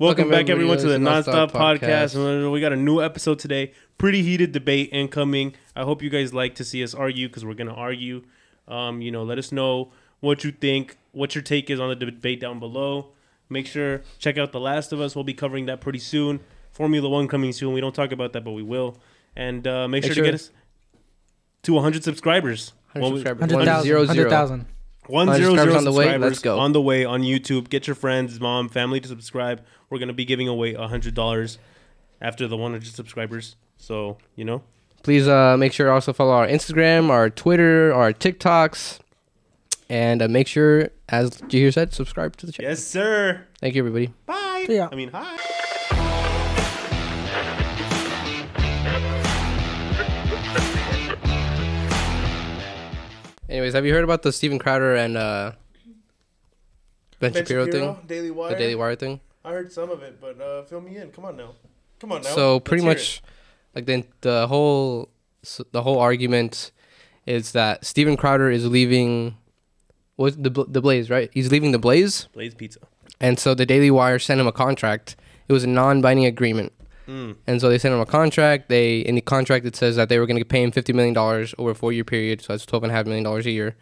Welcome, Welcome back, everyone, to the Nonstop, Podcast. Podcast. We got a new episode today. Pretty heated debate incoming. I hope you guys like to see us argue because we're going to argue. Um, you know, let us know what you think, what your take is on the debate down below. Make sure check out The Last of Us. We'll be covering that pretty soon. Formula One coming soon. We don't talk about that, but we will. And uh, make, make sure, sure, to get us to 100 subscribers. 100 subscribers. 100,000. 100, 100, 000. One 100 zero zero subscribers on the way. Let's go. on the way on YouTube. Get your friends, mom, family to subscribe. We're gonna be giving away a hundred dollars after the one hundred subscribers. So you know, Please uh, make sure to also follow our Instagram, our Twitter, our TikToks, and uh, make sure, as Jahir said, subscribe to the channel. yes, sir. Thank you, everybody. Bye. Yeah. I mean, hi. Anyways, have you heard about the Steven Crowder and uh, Ben, Shapiro, thing? Daily Wire. The Daily Wire thing? I heard some of it, but uh, fill me in. Come on now. Come on now. So Let's pretty much, like the the whole s- the whole argument is that Steven Crowder is leaving. What the the Blaze right? He's leaving the Blaze. Blaze Pizza. and so the Daily Wire sent him a contract. It was a non-binding agreement, Mm. and so they sent him a contract. They in the contract it says that they were going to pay him fifty million dollars over a four-year period, so that's twelve and a half million dollars a year.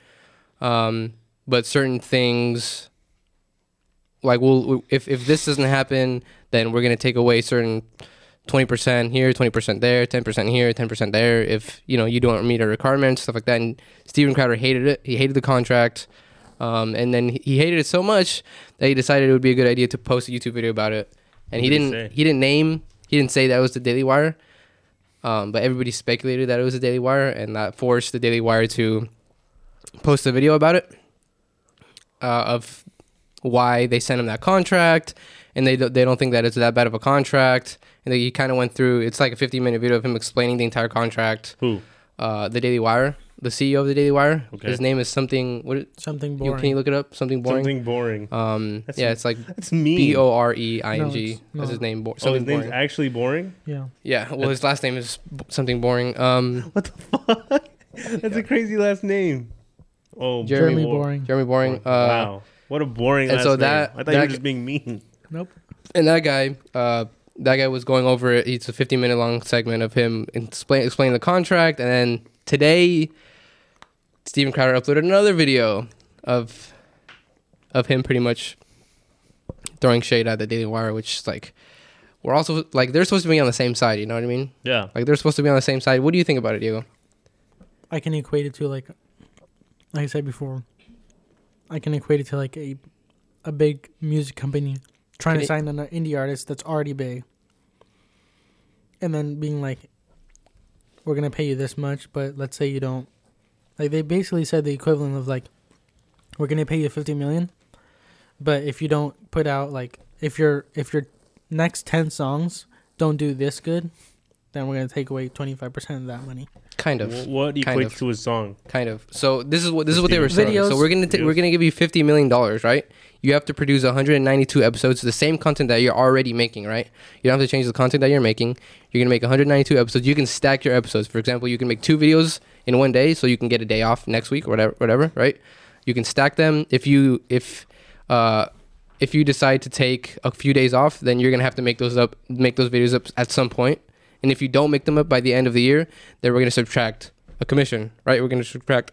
Um, but certain things, like we'll if if this doesn't happen, then we're going to take away certain twenty percent here, twenty percent there, ten percent here, ten percent there. If you know you don't meet our requirements, stuff like that. And Steven Crowder hated it. He hated the contract, um, and then he hated it so much that he decided it would be a good idea to post a YouTube video about it. And he What he didn't. say? He didn't name. He didn't say that was the Daily Wire. Um, but everybody speculated that it was the Daily Wire, and that forced the Daily Wire to post a video about it uh, of why they sent him that contract, and they don't- they don't think that it's that bad of a contract. And they, he kind of went through. It's like a 15 minute video of him explaining the entire contract. Who? Uh, the Daily Wire, the CEO of the Daily Wire. Okay. His name is something. What? Something You, boring. can you look it up? Something boring. Something boring. Um, That's- yeah, it's like That's me. B o r e i n g. No, G. it's That's his name. Bo- Oh, something his name's boring. actually boring. yeah. Yeah. Well, his last name is something boring. Um, What the fuck? That's a crazy last name. Oh, Jeremy, Jeremy Bo- Boring. Jeremy Boring. Uh, wow, what a boring and last so name. that- I thought you were just being mean. Nope. and that guy, uh, that guy was going over it. It's a 15 minute long segment of him explain, explaining the contract, and then today, Steven Crowder uploaded another video of of him pretty much throwing shade at the Daily Wire, which is like we're also like they're supposed to be on the same side. You know what I mean? Yeah. Like they're supposed to be on the same side. What do you think about it, Diego? I can equate it to like, like I said before. I can equate it to like a, a big music company trying Can to it- sign an indie artist that's already big, and then being like, "We're gonna pay you this much, but let's say you don't." Like they basically said the equivalent of like, "We're gonna pay you fifty million, but if you don't put out like if your if your next ten songs don't do this good, then we're gonna take away twenty five percent of that money." Kind of. Wh- What Kind equates of. to his song? kind of. So this is what this is what they were saying. Videos. So we're gonna ta- we're gonna give you fifty million dollars, right? You have to produce 192 episodes, the same content that you're already making, right? You don't have to change the content that you're making. You're gonna make 192 episodes. You can stack your episodes. For example, you can make two videos in one day, so you can get a day off next week or whatever, whatever, right? You can stack them. If you if uh if you decide to take a few days off, then you're gonna have to make those up, make those videos up at some point. And if you don't make them up by the end of the year, then we're gonna subtract a commission, right? We're gonna subtract.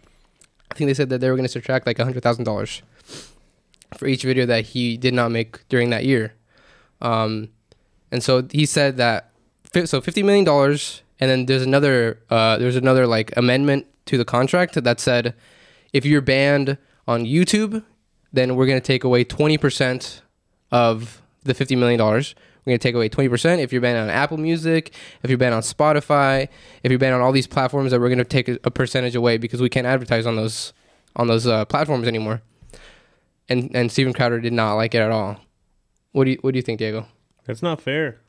I think they said that they were gonna subtract like hundred thousand dollars for each video that he did not make during that year. Um, and so he said that so fifty million dollars, and then there's another uh, there's another like amendment to the contract that said if you're banned on YouTube, then we're gonna take away twenty percent of the fifty million dollars. We're gonna take away twenty percent if you're banned on Apple Music, if you're banned on Spotify, if you're banned on all these platforms. That we're gonna take a, percentage away because we can't advertise on those on those uh, platforms anymore. And and Steven Crowder did not like it at all. What do you What do you think, Diego? That's not fair.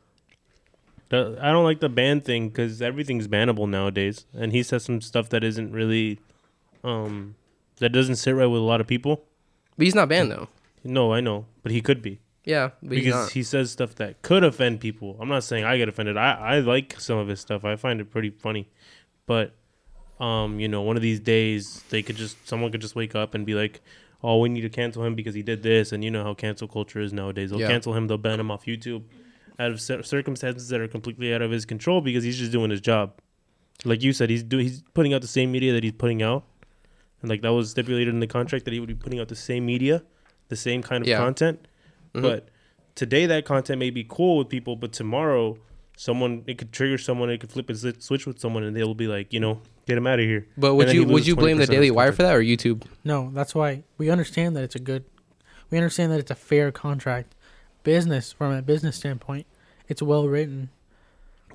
The- I don't like the ban thing because everything's bannable nowadays, and he says some stuff that isn't really, um, that doesn't sit right with a lot of people. But he's not banned though. No, I know, but he could be Yeah, because he says stuff that could offend people. I'm not saying I get offended. I I like some of his stuff. I find it pretty funny, but um, you know, one of these days they could just someone could just wake up and be like, oh, we need to cancel him because he did this, and you know how cancel culture is nowadays. They'll Yeah. cancel him, they'll ban him off YouTube, out of circumstances that are completely out of his control because he's just doing his job. Like you said, he's do he's putting out the same media that he's putting out, and like that was stipulated in the contract that he would be putting out the same media, the same kind of Yeah. content. Mhm. But today that content may be cool with people, but tomorrow someone it could trigger someone, it could flip a switch with someone, and they'll be like, you know, get him out of here. But would you would you blame the Daily Wire for that or YouTube? No, that's why we understand that it's a good. We understand that it's a fair contract, business from a business standpoint. It's well written,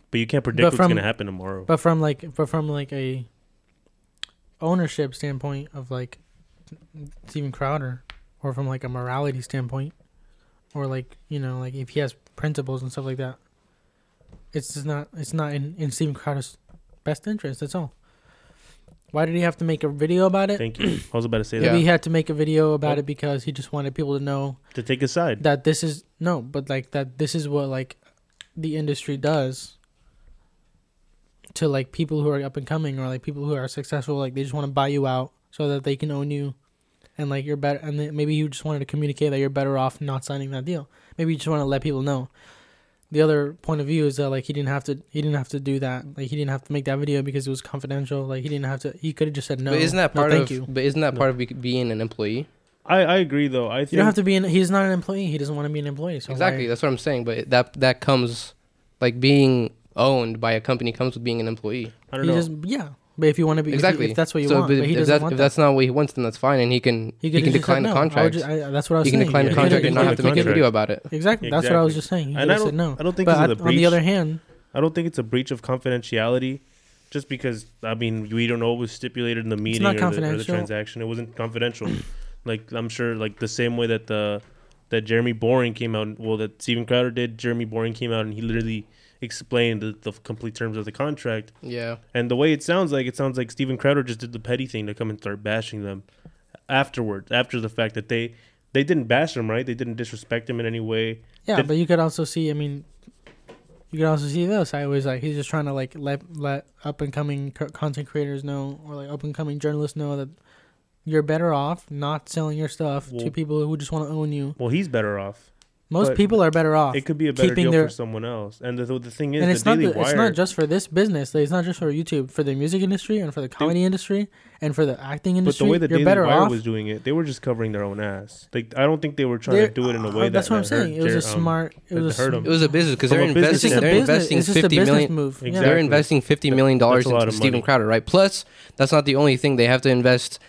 But you can't predict But what's from- gonna happen tomorrow. but from like, but from like a ownership standpoint of like Steven Crowder, or from like a morality standpoint, or like you know like if he has principles and stuff like that, it's just not it's not in in Steven Crowder's best interest. That's all. Why did he have to make a video about it? Thank you. I was about to say that he had to make a video about it because he just wanted people to know to take his side. that this is no, but like that this is what like the industry does to like people who are up and coming or like people who are successful. Like they just want to buy you out so that they can own you, and like you're better. And then maybe you just wanted to communicate that you're better off not signing that deal. Maybe you just want to let people know. The other point of view is that like he didn't have to he didn't have to do that like he didn't have to make that video because it was confidential like he didn't have to he could have just said no but isn't that no, part thank of you but isn't that No. part of be- being an employee? I, I agree though. I think you don't have to be in he's not an employee he doesn't want to be an employee so exactly, why- that's what I'm saying. But that that comes like being owned by a company comes with being an employee. I don't he know. just yeah. But if you want to be if you- Exactly. if, that's what you so want, but but he if, doesn't that's, want if that's not what he wants, then that's fine, and he can he, could've can decline said the no. I would contract. ju- I- that's what I was He can saying. decline the contract and not have to make a video about it. Exactly. That's what I was just saying. He And I don't, said no. I don't think But this is a on the other hand, I don't think it's a breach of confidentiality, just because I mean we don't know what was stipulated in the meeting or, the, or the transaction. It wasn't confidential. like I'm sure, like the same way that the that Jeremy Boring came out. Well, that Steven Crowder did. Jeremy Boring came out and he literally explained the, the complete terms of the contract. Yeah, And the way it sounds like, it sounds like Steven Crowder just did the petty thing to come and start bashing them afterwards, after the fact that they they didn't bash him, right? They didn't disrespect him in any way. yeah, Did- but you could also see. I mean, you could also see this. I was like, he's just trying to like let let up and coming co- content creators know, or like up and coming journalists know that you're better off not selling your stuff Well- to people who just want to own you. Well, he's better off. Most but people are better off. It could be a better deal their- for someone else. And the, the thing is, and the it's not Daily the, Wire. it's not just for this business. It's not just for YouTube, for the music industry and for the comedy industry and for the acting industry. but the way the you're Daily better Wire off. was doing it, they were just covering their own ass. Like I don't think they were trying to do it in a uh, way that that's what I'm hurt saying. It was a Jer- um, smart. It was a hurt sm- it was a business because they're a It's just investing. a They're business. investing It's just a business million. move. Exactly. They're investing fifty That- million dollars that's a lot into of Steven. Crowder, right? Plus, that's not the only thing. They have to invest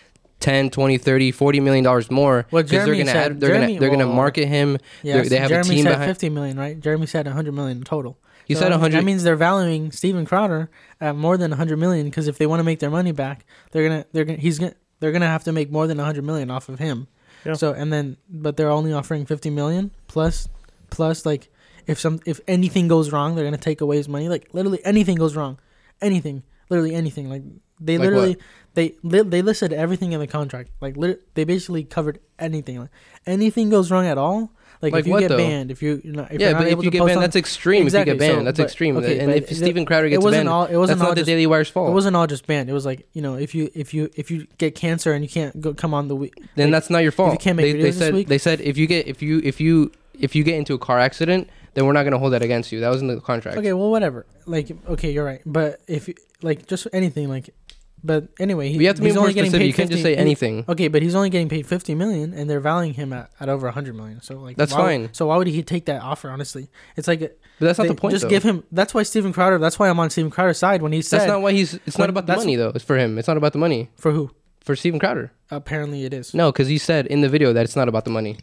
10, 20, 30, 40 million dollars more Well, because they're Jeremy gonna said- add, they're Jeremy- gonna they're gonna market him. Yeah, They're- they have a Jeremy team said behind- 50 million, right? Jeremy said 100 million total. He So said that- 100. That means they're valuing Steven Crowder at more than 100 million because if they want to make their money back, they're gonna they're gonna he's gonna they're gonna have to make more than 100 million off of him. Yeah. So and then but they're only offering 50 million plus plus like if some if anything goes wrong, they're gonna take away his money. Like literally anything goes wrong, anything, literally anything. Like they Like literally what? They li- they listed everything in the contract. Like lit- they basically covered anything. Like anything goes wrong at all. Like, Like if you what, get though? banned, if you you're not, if yeah, you're not but if able you get banned, on- that's extreme. Exactly, If you get banned, so- that's but- extreme. okay, and if it- Steven Crowder it gets wasn't banned, all. It wasn't that's all not the just. Daily Wire's fault. It wasn't all just banned. It was like you know, if you if you if you get cancer and you can't go come on the week, then like, that's not your fault. you can't make they, videos they this said week- they said if you get if you if you if you get into a car accident, then we're not gonna hold that against you. That was in the contract. Okay, well, whatever. Like, okay, you're right. But if you- like just anything, like, but anyway, he, But you have to be he's more only getting specific. paid. You can't just say anything. Okay, but he's only getting paid fifty million, and they're valuing him at, at over hundred million. So like, That's why- fine. So why would he take that offer? Honestly, it's like But that's not the point. Just though. give him. That's why Steven Crowder. That's why I'm on Steven Crowder's side when he said That's not why he's. It's when- not about the money though. It's for him. It's not about the money for who. for Steven Crowder. Apparently, it is. No, because he said in the video that it's not about the money.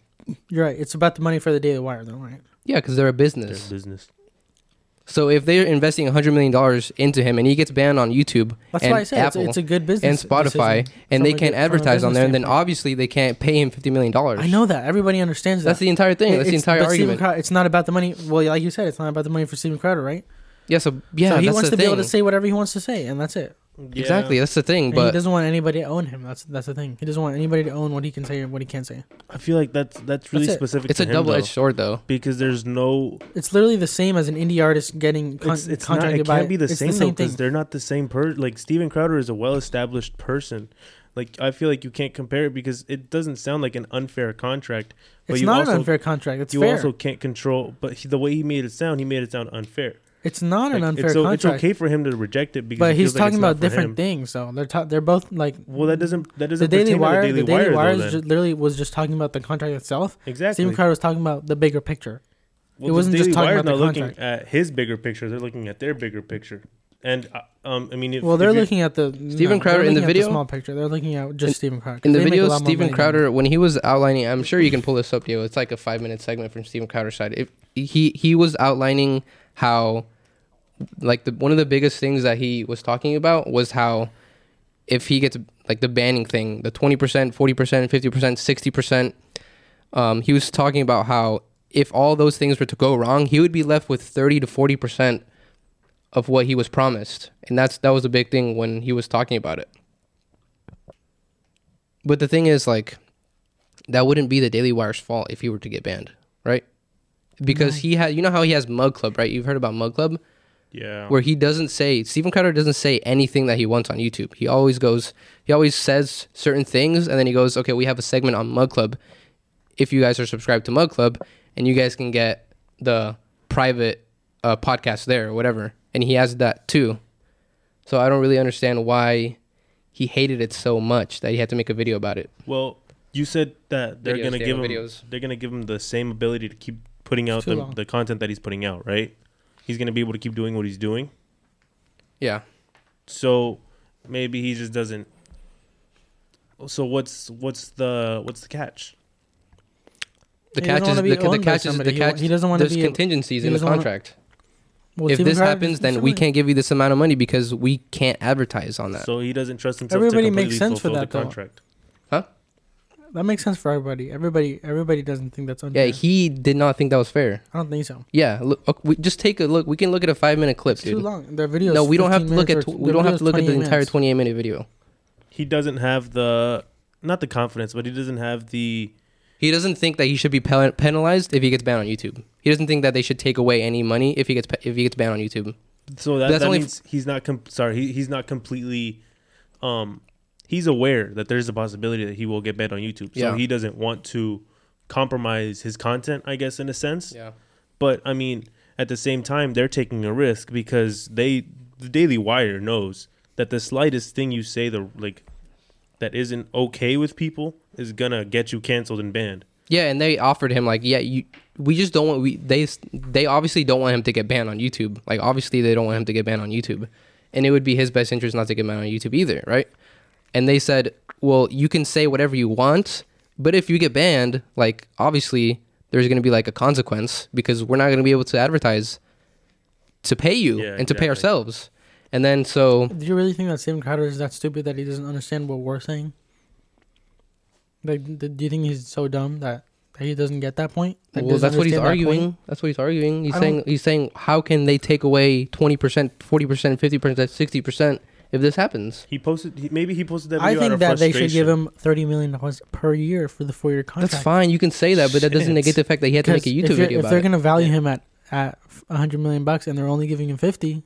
You're right. It's about the money for the Daily Wire, though, right? Yeah, because they're a Their business. business. So if they're investing hundred million dollars into him and he gets banned on YouTube That's and why I said it's, Apple it's a good business and. Spotify decision and from they a can't good- from a advertise on business there, then standpoint. obviously they can't pay him fifty million dollars. I know that everybody understands that. That's the entire thing. That's the It's- entire but Steven argument. Crowder, it's not about the money. Well, like you said, it's not about the money for Steven Crowder, right? yeah. So yeah, so he that's wants the to be able to say whatever he wants to say, and that's it. Exactly, that's the thing. And he But doesn't want anybody to own him. That's that's the thing. He doesn't want anybody to own what he can say or what he can't say. I feel like that's that's really That's it. specific. it's to a him, double edged though, sword, though. because there's no. It's literally the same as an indie artist getting con- It's, it's not. contracted It by. can't be the it's same, the though same because they're not the same person. Like Steven Crowder is a well-established person. Like I feel like you can't compare it because it doesn't sound like an unfair contract. But It's you not also, an unfair contract. It's you fair. also can't control. But he, the way he made it sound, he made it sound unfair. It's not an unfair it's, so- contract. it's okay for him to reject it because but he he's feels like talking it's about different him. things, though. They're ta- they're both like Well, that doesn't that the doesn't the Daily Wire. the Daily, the Daily Wire, Wire though, is literally was just talking about the contract itself. exactly. Steven Crowder was talking about the bigger picture. Well, It the wasn't just talking Wire's about the not looking at his bigger picture; they're looking at their bigger picture. And uh, um, I mean, if, well, they're you- looking at the Steven no, Crowder in the looking at video? small picture. They're looking at just Steven Crowder. In the they make a video, lot more Steven money than Crowder, when he was outlining, I'm sure you can pull this up, Diego. It's like a five minute segment from Steven Crowder's side. If he he was outlining how, like the one of the biggest things that he was talking about was how, if he gets like the banning thing, the twenty percent, forty percent, fifty percent, sixty percent, um, he was talking about how if all those things were to go wrong, he would be left with thirty to forty percent of what he was promised, and that's that was a big thing when he was talking about it. But the thing is, like, that wouldn't be the Daily Wire's fault if he were to get banned, right? Because he had, you know how he has Mug Club, right? You've heard about Mug Club, yeah, where he doesn't say Steven Crowder doesn't say anything that he wants on YouTube. He always goes, he always says certain things, and then he goes, okay, we have a segment on Mug Club. If you guys are subscribed to Mug Club, and you guys can get the private uh, podcast there or whatever, and he has that too. So I don't really understand why he hated it so much that he had to make a video about it. Well, you said that they're Videos, gonna yeah, give him videos. they're gonna give him the same ability to keep putting out the, long. the content that he's putting out, right? He's gonna be able to keep doing what he's doing. Yeah. So maybe he just doesn't. So what's what's the what's the catch? The He catch is the, the catch is the He catch. he doesn't wanna There's be- contingencies in the doesn't wanna- contract. Well, if this happens, then we can't give you this amount of money because we can't advertise on that. So he doesn't trust himself Everybody to makes sense for that, the though. contract. That makes sense for everybody. Everybody, everybody doesn't think that's unfair. yeah, he did not think that was fair. I don't think so. Yeah, look, ok, we just take a look. We can look at a five minute clip, It's too long. Their videos. No, we don't have to look at. Tw- we don't have to look at the 28 entire 28 minute video. He doesn't have the not the confidence, but he doesn't have the He doesn't think that he should be pen- penalized if he gets banned on YouTube. He doesn't think that they should take away any money if he gets pe- if he gets banned on YouTube. so that, That's that only means he's not com- sorry he, he's not completely um he's aware that there's a possibility that he will get banned on YouTube. So Yeah. he doesn't want to compromise his content, I guess in a sense. Yeah. But I mean, at the same time, they're taking a risk because they, the Daily Wire knows that the slightest thing you say, the like, that isn't okay with people, is gonna get you canceled and banned. Yeah, and they offered him like, yeah, you. We just don't want we they they obviously don't want him to get banned on YouTube. Like obviously they don't want him to get banned on YouTube, and it would be his best interest not to get banned on YouTube either, right? And they said, well, you can say whatever you want, but if you get banned, like obviously there's going to be like a consequence because we're not going to be able to advertise to pay you Yeah, and to pay ourselves. And then so Do you really think that Steven Crowder is that stupid that he doesn't understand what we're saying? Like, do you think he's so dumb that, that he doesn't get that point? Like, well, that's what he's understand that point? arguing. That's what he's arguing. He's I saying he's saying how can they take away twenty percent, forty percent, fifty percent, sixty percent if this happens? He posted. He, maybe he posted that I video out think of that they should give him thirty million dollars per year for the four year contract. That's fine. You can say that, but that doesn't Shit. negate the fact that he had to make a YouTube if, you're- video if about they're it. gonna value him at at a hundred million bucks and they're only giving him fifty,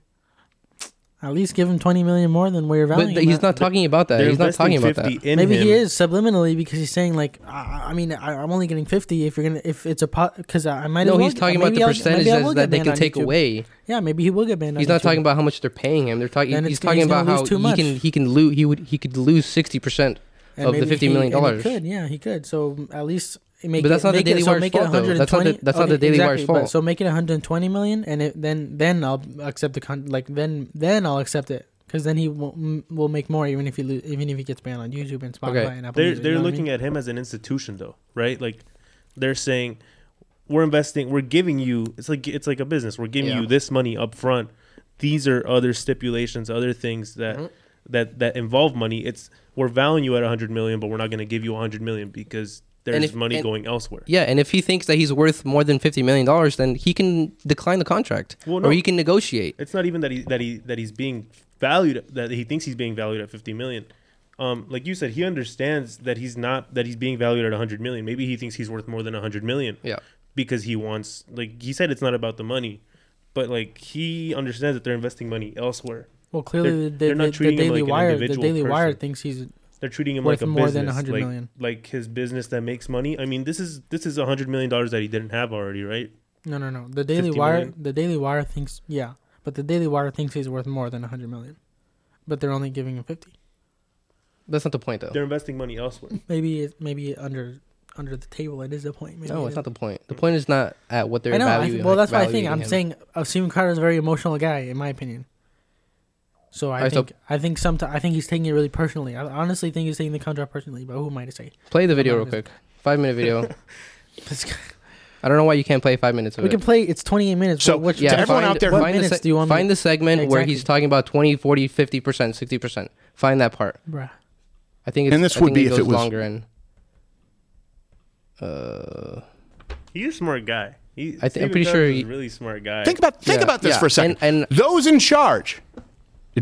at least give him twenty million more than what you're But valuing th- him he's at. not talking about that. They're He's not investing talking about 50 that. in Maybe him. he is subliminally because he's saying like, I, I mean, I, I'm only getting fifty. If you're gonna, if it's a pot, because I might. No, as well he's get- talking about maybe the I'll- maybe I percentages will that get they banned can on take YouTube. away. Yeah, maybe he will get banned. He's on not talking about how much they're paying him. They're talking. He's it's talking he's gonna about how lose too he much. can he can lose he would he could lose sixty percent. And of the maybe 50 he- million and dollars. He could, yeah, he could. So at least make But that's it, not the Daily it, so Wire's make fault, it though. That's not the- that's not the Daily Wire's exactly, but- fault. So make it 120 million, and it, then then I'll accept the con. Like then then I'll accept it because then he will, m- will make more even if he lo- even if he gets banned on YouTube and Spotify Okay. and Apple They're Music, they're know what I looking mean? at him as an institution, though, right? Like they're saying we're investing, we're giving you. It's like it's like a business. We're giving Yeah. you this money up front. These are other stipulations, other things that Mhm. that that involve money. It's we're valuing you at 100 million, but we're not going to give you 100 million because there's if- money and- going elsewhere. Yeah, and if he thinks that he's worth more than fifty million dollars, then he can decline the contract, Well, no. or he can negotiate. It's not even that he that he that he's being valued that he thinks he's being valued at 50 million. Um, like you said, he understands that he's not that he's being valued at 100 million. Maybe he thinks he's worth more than 100 million. Yeah. Because he wants like he said it's not about the money, but like he understands that they're investing money elsewhere. Well, clearly they're- the, they're not the, the treating him Daily like an Wire the individual Daily Wire thinks he's They're treating him Worth like a more business, than 100 like, million. like his business that makes money. I mean, this is this is a hundred million dollars that he didn't have already, right? No, no, no. The Daily 50 Wire, million? the Daily Wire thinks, yeah, but the Daily Wire thinks he's worth more than 100 million, but they're only giving him 50. That's not the point though. They're investing money elsewhere. Maybe, it, maybe under under the table it is the point. Maybe No, it's is. not the point. The point is not at what they're I know. I, valuing. well, that's what I valuing think. I'm him. saying uh, Steven Crowder is a very emotional guy, in my opinion. So I Alright, so- think I think sometimes I think he's taking it really personally. I honestly think he's taking the contract personally. But who am I to say? play the video real quick. Five minute video. I don't know why you can't play five minutes of we it. can play. It's 28 minutes. So, but which, to everyone find, out there- what find the, minutes se- do you want? find me, the segment where Exactly. he's talking about 20, 40, 50%, 60%. Find that part. bruh. I think it's, And this I would think be it if it was- longer and uh He's a smart guy. He, I thi- I'm Steven pretty Crowder's sure he's a really smart guy. Think about think Yeah, about this yeah. for a second. And- and- Those in charge, the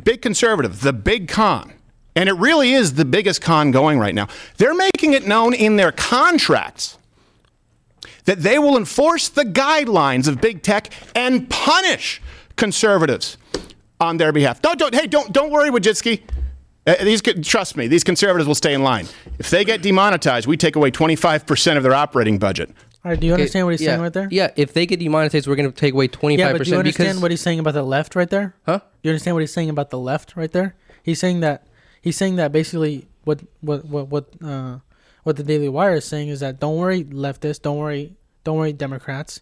big conservative, the big con, and it really is the biggest con going right now. They're making it known in their contracts that they will enforce the guidelines of big tech and punish conservatives on their behalf. Don't, don't hey, don't don't worry, Wojcicki. Uh, these trust me, these conservatives will stay in line. If they get demonetized, we take away 25% of their operating budget. All right. Do you understand what he's yeah, saying right there? Yeah, if they get demonetized, we're going to take away 25% Yeah, but do you understand because what he's saying about the left right there? Huh? Do you understand what he's saying about the left right there? He's saying that he's saying that basically what what what what uh what the Daily Wire is saying is that don't worry leftists, don't worry, don't worry Democrats.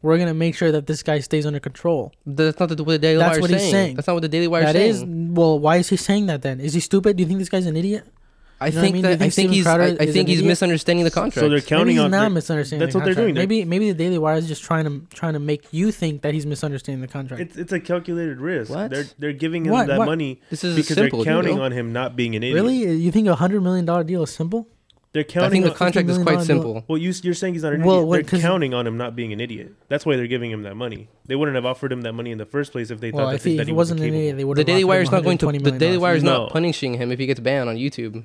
We're gonna make sure that this guy stays under control. that's not the, what the Daily That's Wire what is he's saying. saying. That's not what the Daily Wire That is is saying. well, why is he saying that then? Is he stupid? Do you think this guy's an idiot? I You know what I think mean? You that I think think Steven he's Crowder I, I is think he's idiot? misunderstanding the contract. So they're counting Maybe counting he's on. not they're- misunderstanding. That's the what they're contract. doing. They're- Maybe maybe the Daily Wire is just trying to trying to make you think that he's misunderstanding the contract. It's it's a calculated risk. What? They're they're giving him What? that What? money This is because simple, they're counting on him not being an idiot. really, you think a hundred million dollar deal is simple? They're I counting. think the on, contract is quite million simple. well, you, you're saying he's not an Well, idiot. what- they're 'cause- counting on him not being an idiot. That's why they're giving him that money. They wouldn't have offered him that money in the first place if they Well, thought if that, he, that if he he wasn't an capable. idiot, they would The Daily Wire is not going to. The Daily Wire is No. not punishing him if he gets banned on YouTube.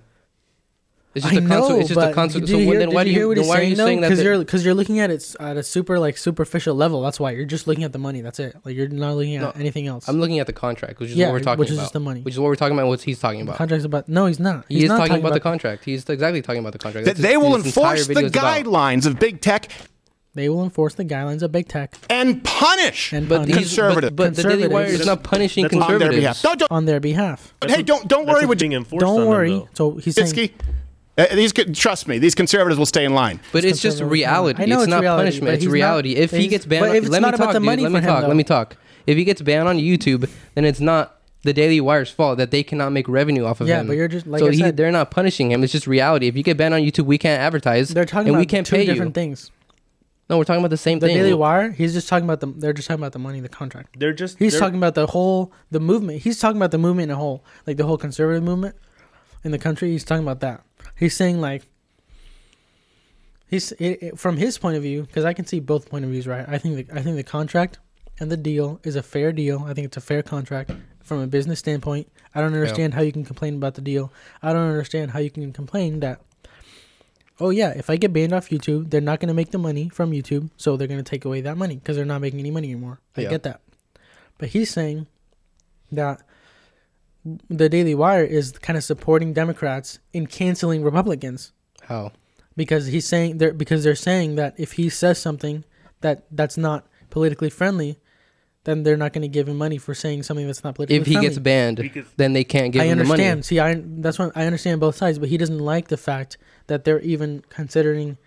It's I just a know, concept. It's just but a concept. did So you what- hear, then why do you hear you? what Then he's why are you saying? saying that? Because you're because you're looking at it uh, at a super like superficial level. That's why you're just looking at the money. That's it. Like you're not looking at No, anything else. I'm looking at the contract, which is Yeah, what we're talking about. which is about. just the money. Which is what we're talking about. What he's talking the about. contract's about no, he's not. He He's is not talking about the contract. He's exactly talking about the contract. That they will enforce the is about. guidelines of big tech They will enforce the guidelines of big tech and punish and But punish he's Conservative. But, but the Daily Wire is not punishing That's what- on their behalf. Don't, don't, on their behalf. hey, don't don't That's worry, what's Woj- being enforced Don't them, worry. though. So he's saying Wojcicki. Uh, these co- trust me, these conservatives will stay in line. But it's just reality. I know it's, it's not reality, punishment. It's he's not- reality. if he gets banned, but if it's let not me about talk, the dude. Let me for him, talk. though. Let me talk. If he gets banned on YouTube, then it's not the Daily Wire's fault that they cannot make revenue off of Yeah, him. Yeah, but you're just- like so I he, said- they're not punishing him. It's just reality. If you get banned on YouTube, we can't advertise. they're talking and about we can't two pay different you. things. No, we're talking about the same The thing. Daily Wire, he's just talking about the. They're just talking about the money, the contract. They're just He's they're- talking about the whole the movement. He's talking about the movement in a whole, like the whole conservative movement in the country. He's talking about that. He's saying like he's it, it- from his point of view because I can see both point of views. Right? I think the, I think the contract and the deal is a fair deal. I think it's a fair contract from a business standpoint. I don't understand how you can complain about the deal. I don't understand how you can complain that. Oh yeah, if I get banned off YouTube, they're not going to make the money from YouTube, so they're going to take away that money because they're not making any money anymore. I Yeah. get that, but he's saying that the Daily Wire is kind of supporting Democrats in canceling Republicans How? because he's saying they're because they're saying that if he says something that that's not politically friendly, then they're not going to give him money for saying something that's not politically friendly If he friendly. gets banned, Because- then they can't give I him the money. understand. See, I that's what I understand both sides, but he doesn't like the fact that they're even considering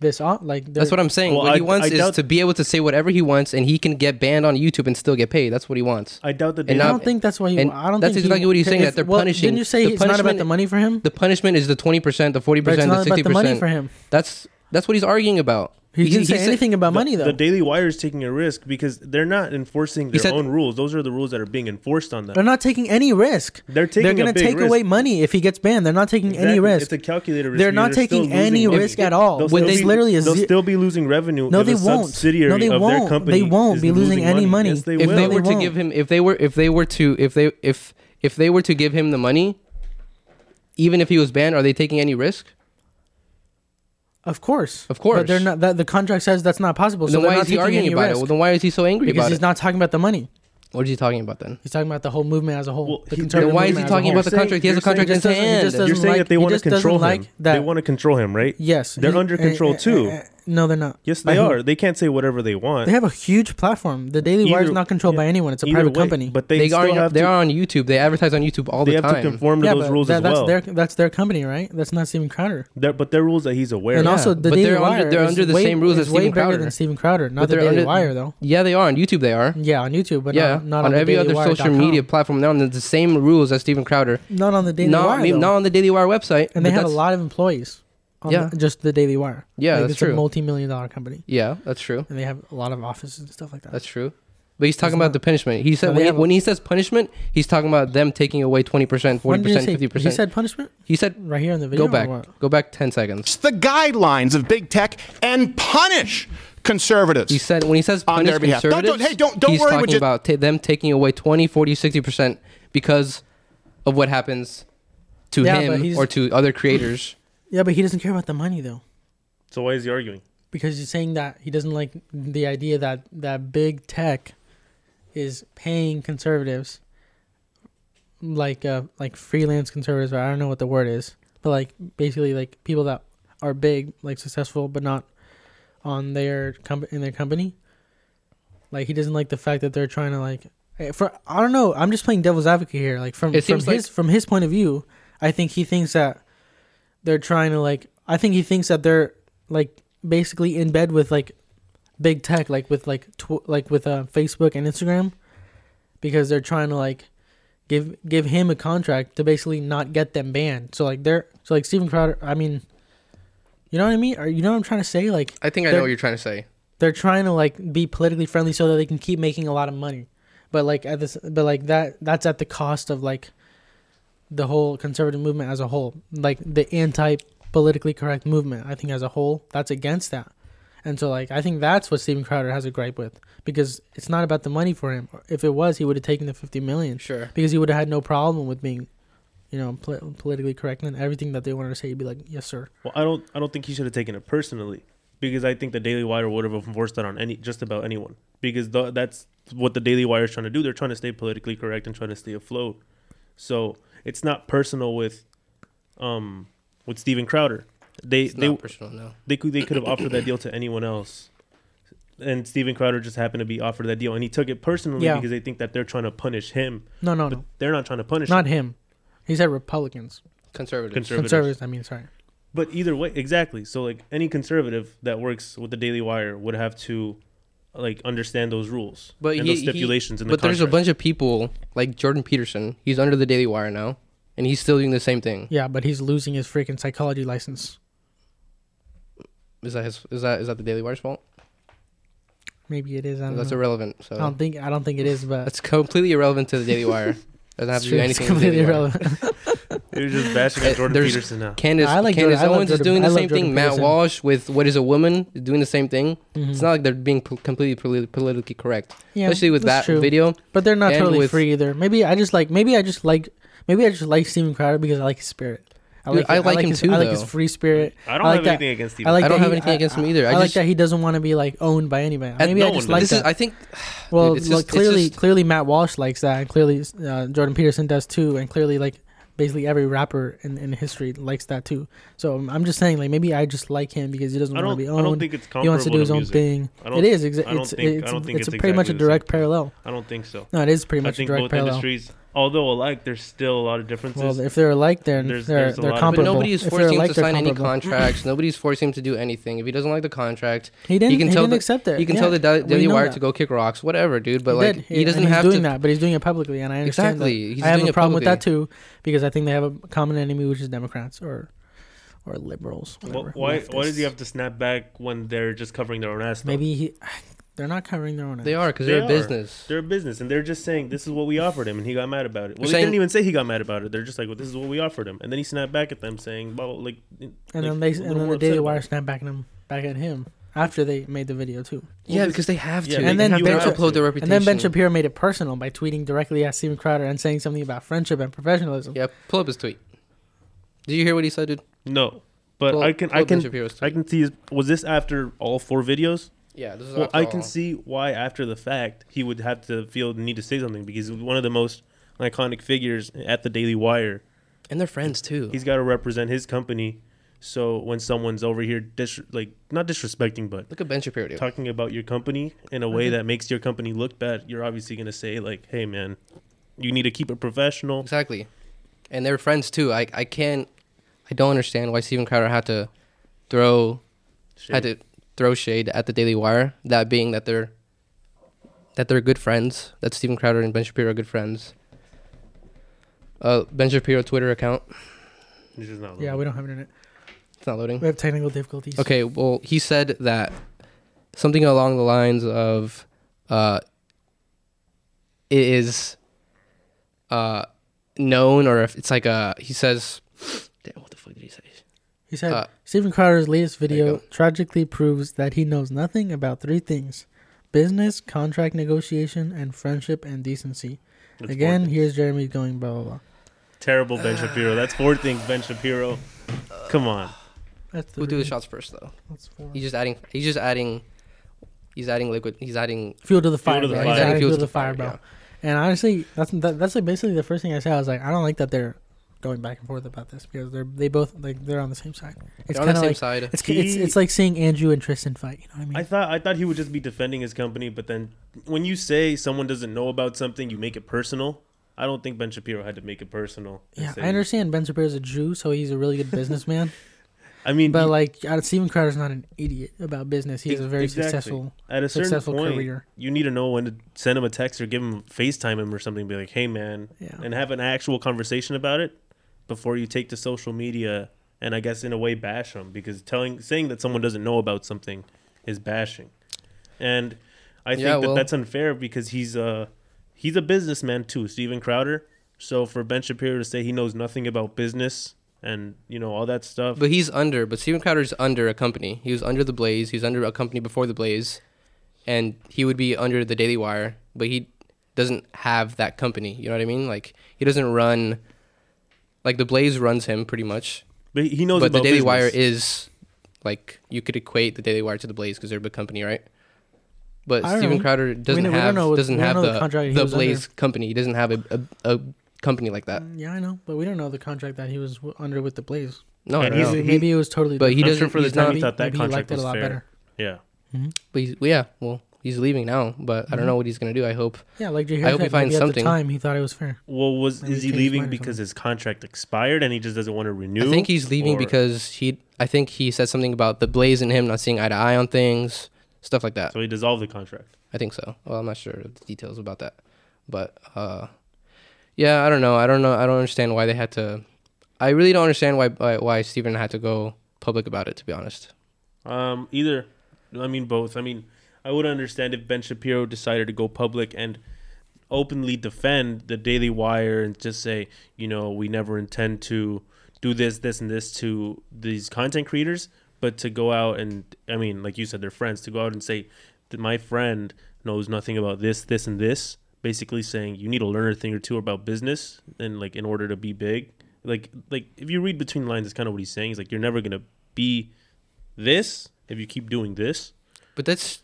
this op- like That's what I'm saying. Well, what he wants I is doubt- to be able to say whatever he wants, and he can get banned on YouTube and still get paid. That's what he wants. I doubt that. And I now- don't think that's why he. and I don't that's think exactly he, what he's saying, if- that they're well, punishing- Didn't you say the it's not about punishment- the money for him? The punishment is the 20%, the 40%, it's not the 60%. the money for him. That's that's what he's arguing about. He, didn't say said- anything about the, money though. the Daily Wire is taking a risk because they're not enforcing their said- own rules. Those are the rules that are being enforced on them. they're not taking any risk. They're taking They're gonna take risk. away money if he gets banned. They're not taking any risk. It's a calculated risk. They're because not still taking any losing- risk at all. They'll When still be- literally a they'll ze- still be losing revenue. No, they won't. Subsidiary No, they of their won't. company They won't be losing any money. Yes, they if will. they they were to give him if they were if they were to if they if if they were to give him the money even if he was banned are they taking any risk Of course, Of course. But they're not. That the contract says that's not possible. So then why not is he arguing about risk it well, then why is he so angry because about he's it not talking about the money. What is he talking about then? He's talking about the whole movement as a whole. Well, the he- Then why is he movement as a talking about the You're contract? He has a contract you're in saying- his hand. You're saying like- that they want to control him. like They want to control him, right? Yes, They're he- under control eh, too. eh, eh, No, they're not. Yes, By they who? are. They can't say whatever they want. They have a huge platform. The Daily Wire is Either- not controlled by anyone. It's a Either private way, company. but they, They, still are have they're on YouTube. They advertise on YouTube all they the have time. to conform to yeah, those rules that, as that's well. their that's their company, right? That's not Steven Crowder. They're- but they're rules that he's aware and of. also, the but Daily they're under- Wire they're is under the way, same rules is as way Steven bigger Crowder. than Steven Crowder, not But the they're Daily under- Wire though. yeah, they are on YouTube. They are. Yeah, on YouTube, but yeah, not, not on, on, the every other dailywire.com. social media platform, they're on the, the same rules as Steven Crowder. Not on the Daily not, Wire. maybe though. not on the Daily Wire website. and they but have a that's- lot of employees. On Yeah. the- just the Daily Wire. Yeah, like, that's it's true. a multi-million dollar company, Yeah, that's true. and they have a lot of offices and stuff like that. That's true. But he's talking It's about not- the punishment. He said No, when he, a- when he says punishment, he's talking about them taking away twenty percent, forty percent, fifty percent. He said punishment He said, right here in the video. "Go back, go back ten seconds." It's the guidelines of big tech and punish conservatives. He said when he says On their punish behalf. Don't- don't- conservatives, hey, don't- don't he's worry, talking would you- about ta- them taking away 20, 40, 60 percent because of what happens to Yeah, him or to other creators. Yeah, but he doesn't care about the money though, So why is he arguing? because he's saying that he doesn't like the idea that that big tech is paying conservatives, like uh like freelance conservatives. Or I don't know what the word is, but like basically like people that are big, like successful, but not on their com- in their company. Like he doesn't like the fact that they're trying to like eh, for I don't know. I'm just playing devil's advocate here. Like from It from seems like- his from his point of view, I think he thinks that they're trying to like. I think he thinks that they're like basically in bed with like big tech, like with like tw- like with uh, Facebook and Instagram, because they're trying to like give give him a contract to basically not get them banned. So like they're so like Steven Crowder. I mean, you know what I mean? Or you know what I'm trying to say? Like I think I know what you're trying to say. they're trying to like be politically friendly so that they can keep making a lot of money but like at this but like that that's at the cost of like the whole conservative movement as a whole like the anti politically correct movement i think as a whole that's against that and so like i think that's what steven crowder has a gripe with because it's not about the money for him if it was he would have taken the 50 million Sure. because he would have had no problem with being you know pol- politically correct and everything that they wanted to say he'd be like yes sir Well, I don't. I don't think he should have taken it personally because I think the Daily Wire would have enforced that on any just about anyone because the, that's what the Daily Wire is trying to do. They're trying to stay politically correct and trying to stay afloat. So it's not personal with, um, with Steven Crowder. They It's they not personal, no. they could they could have offered that deal to anyone else. And Steven Crowder just happened to be offered that deal, and he took it personally Yeah. because they think that they're trying to punish him, no no but no they're not trying to punish not him. him he said republicans Conservative. Conservatives. conservatives i mean sorry But either way, exactly. So like any conservative that works with the Daily Wire would have to like understand those rules But and he- those he- stipulations in the but there's a bunch of people like Jordan Peterson. He's under the Daily Wire now, and he's still doing the same thing. Yeah, but he's losing his freaking psychology license. Is that his? Is that is that the Daily Wire's fault? Maybe it is. I don't That's know. irrelevant. So I don't think. I don't think it is, but it's completely irrelevant to the Daily Wire. Doesn't have it's to true. do anything. with the completely irrelevant. You're just bashing on Uh, Jordan there's- Peterson now. Candace, I like Candace Jordan- I love Owens is Jordan- doing I the love same Jordan thing. Matt Peterson. Walsh with what is a woman is doing the same thing. It's Mhm. not like they're being po- completely poli- politically correct, Yeah, especially with that's that true. video. But they're not and totally with- free either. Maybe I just like. Maybe I just like. Maybe I just like Steven Crowder because I like his spirit. I Dude, I his- like him his, too, I like his though. free spirit. I don't I like have that- anything against Steven. I like I don't that have he- anything against him either. I I, like just- that he doesn't want to be like owned by anybody. And Maybe no I just one like this that. is, I think, well, it's look, just- it's clearly, just- clearly Matt Walsh likes that, and clearly uh, Jordan Peterson does too, and clearly like basically every rapper in, in history likes that too. So um, I'm just saying like maybe I just like him because he doesn't want to be I don't owned. think it's He wants to do his to own music. thing. I don't- It is. Exa- I don't it's think- I it's, don't think it's, it's pretty much a the direct same parallel. I don't think so. No, it is pretty I much a think direct both parallel. industries, although alike, there's still a lot of differences. Well, if they're alike, then There's- they're there's a they're lot but comparable. nobody's forcing him alike, to they're sign any comparable. contracts. nobody's forcing him to do anything. If he doesn't like the contract, He didn't. He He, can tell didn't the- accept it. you can Yeah, tell the Da- we Daily Wire that. to go kick rocks, whatever, dude. But He like, did, he doesn't and have he's doing to. that, but he's doing it publicly, and I understand that. Exactly. He's I have a it problem with that too because I think they have a common enemy, which is Democrats or or liberals. Wh- whatever, why? Why does he have to snap back when they're just covering their own ass? Maybe he. They're not covering their own. Ass. They are because They they're a business. They're a business, and they're just saying this is what we offered him, and he got mad about it. Well, You're they saying- didn't even say he got mad about it. They're just like, "Well, this is what we offered him," and then he snapped back at them, saying, "Well, like," And like, then they and then more the Daily upset Wire about snapped back at him back at him after they made the video too. Yeah, because they have to. Yeah, They and then have Ben to Shap- upload their And then Ben Shapiro made it personal by tweeting directly at Steven Crowder and saying something about friendship and professionalism. Yeah, pull up his tweet. Did you hear what he said, dude? No, but Pull- I can, pull I up Ben can, Shapiro's I tweet. can see. His, was this after all four videos? Yeah, this is Well, after I can see why after the fact he would have to feel the need to say something because he's one of the most iconic figures at the Daily Wire. and they're friends too. He's got to represent his company. So when someone's over here, dis- like not disrespecting, but Look at Ben Shapiro. Dude. talking about your company in a way mm-hmm. that makes your company look bad, you're obviously gonna say like, "Hey, man, you need to keep it professional." Exactly. And they're friends too. I I can't I don't understand why Steven Crowder had to throw had to throw shade at the Daily Wire. That being that they're that they're good friends. That Steven Crowder and Ben Shapiro are good friends. Uh, Ben Shapiro Twitter account. It's just not Loading. Yeah, we don't have internet. It's not loading. We have technical difficulties. Okay, well, he said that something along the lines of uh, it is uh, known, or if it's like a, he says, damn, what the fuck did he say? He said Uh, Steven Crowder's latest video tragically proves that he knows nothing about three things: business, contract negotiation, and friendship and decency. That's Again, here's Jeremy going blah blah blah. terrible Ben Shapiro. That's four things, Ben Shapiro. Come on. That's We'll do the shots first, though. That's four. He's just adding, he's just adding, he's adding liquid, he's adding, Fuel to the fire, to the fire. He's adding Fuel fuel to to the the fire, fire, bro. And honestly, that's that, that's like basically the first thing I said. I was like, I don't like that they're going back and forth about this because they're they both like they're on the same side. It's on the kind of same like side. it's, it's He- it's like seeing Andrew and Tristan fight. You know what I mean? I thought I thought he would just be defending his company, but then when you say someone doesn't know about something, you make it personal. I don't think Ben Shapiro had to make it personal. yeah, say- I understand Ben Shapiro's a Jew, so he's a really good businessman. I mean, but he- like, uh, Steven Crowder's not an idiot about business. He has a very Exactly. successful. at a certain successful point, career. you need to know when to send him a text or give him FaceTime him or something. Be like, hey man, Yeah. and have an actual conversation about it before you take to social media and I guess in a way bash them because telling saying that someone doesn't know about something is bashing, and I think Yeah, that well- that's unfair because he's a he's a businessman too, Steven Crowder. So for Ben Shapiro to say he knows nothing about business and you know all that stuff, But he's under. But Steven Crowder's under a company. He was under the Blaze. He was under a company before the Blaze, and he would be under the Daily Wire. But he doesn't have that company. You know what I mean? Like he doesn't run. Like the Blaze runs him pretty much. but he knows but the Daily business. Wire is like you could equate the Daily Wire to the Blaze because they're a big company, right? But I Steven. Crowder doesn't don't- we have know what- doesn't have the the the was Blaze company. He doesn't have a, a a company like that. Mm, Yeah, I know, but we don't know the contract that he was w- under with the Blaze. No, I And don't know. he- maybe it was totally. But he different. I'm sure doesn't. for the he's time not. he thought that maybe he contract liked it a lot fair. better. Yeah. But he's, yeah, well, he's leaving now. But Mm-hmm. I don't know what he's gonna do. I hope. Yeah, like Jay I hope he finds maybe at something. the time he thought it was fair. Well, was Maybe is he leaving because his contract expired and he just doesn't want to renew? I think he's leaving Or- because he. I think he said something about the Blaze and him not seeing eye to eye on things, stuff like that. so he dissolved the contract. I think so. Well, I'm not sure of the details about that, but uh, yeah, I don't know. I don't know. I don't understand why they had to. I really don't understand why why, why Steven had to go public about it. To be honest, Um, either, I mean both. I mean, I would understand if Ben Shapiro decided to go public and openly defend the Daily Wire and just say, you know, we never intend to do this, this, and this to these content creators, but to go out and, I mean, like you said, they're friends. To go out and say that my friend knows nothing about this, this, and this, basically saying you need to learn a thing or two about business and like in order to be big. Like, like if you read between the lines, it's kind of what he's saying. He's like, you're never gonna be this if you keep doing this. but that's.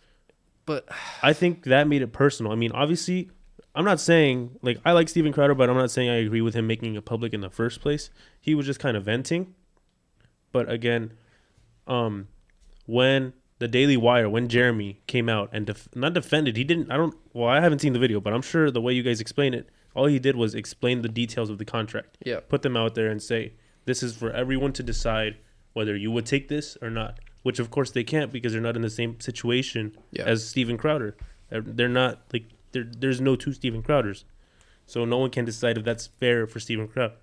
But I think that made it personal. I mean, obviously, I'm not saying like I like Steven Crowder, but I'm not saying I agree with him making it public in the first place. He was just kind of venting. But again, um, when the Daily Wire, when Jeremy came out and def- not defended, he didn't. I don't. Well, I haven't seen the video, but I'm sure the way you guys explain it, all he did was explain the details of the contract yeah, put them out there and say this is for everyone to decide whether you would take this or not. Which of course they can't because they're not in the same situation Yeah. as Steven Crowder. They're, not like. There's no two Steven Crowders, so no one can decide if that's fair for Steven Crowder.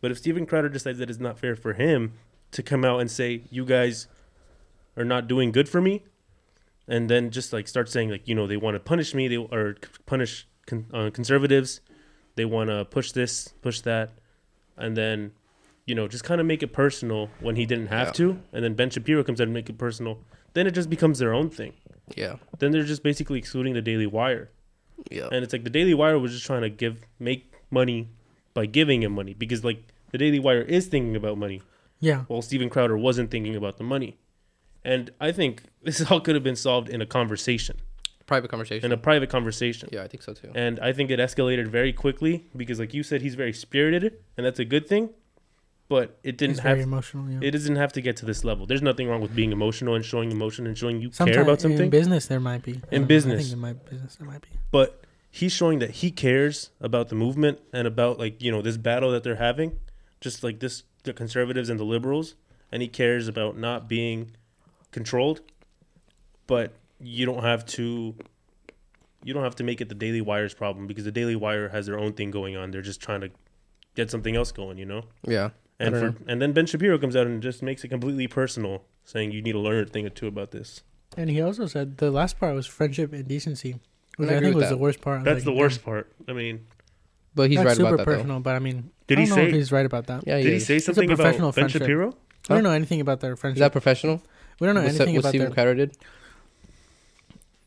But if Steven Crowder decides that it's not fair for him to come out and say you guys are not doing good for me, and then just like start saying like you know they want to punish me, they or punish con- uh, conservatives, they want to push this, push that, and then you know just kind of make it personal when he didn't have Yeah. to, and then Ben Shapiro comes out and make it personal. Then it just becomes their own thing. yeah, Then they're just basically excluding the Daily Wire, yeah. and it's like the Daily Wire was just trying to give make money by giving him money because like the Daily Wire is thinking about money Yeah, while Steven Crowder wasn't thinking about the money. And I think this all could have been solved in a conversation, Private conversation. in a private conversation. yeah, I think so too. And I think it escalated very quickly because, like you said, he's very spirited, and that's a good thing. But it didn't He's have very emotional. Yeah. it doesn't have to get to this level. There's nothing wrong with being emotional and showing emotion and showing you Sometimes care about something. in something. business there might be. I don't know. I business. think in my business there might be. but he's showing that he cares about the movement and about like you know this battle that they're having, just like this the conservatives and the liberals, and he cares about not being controlled. But you don't have to. You don't have to make it the Daily Wire's problem because the Daily Wire has their own thing going on. They're just trying to get something else going, you know. yeah. I And for, and then Ben Shapiro comes out and just makes it completely personal, saying you need to learn a thing or two about this. And he also said the last part was friendship and decency, which I I, think with was that. the worst part. That's Like, the worst part. I mean, But he's Not right super about that though. personal, but I mean, Did I he don't know say- if he's right about that? Yeah, he did he is. say a something about professional Ben friendship. Shapiro? We don't know anything about their friendship. Is that professional? we don't know what, anything what about Steven their. Crowder did?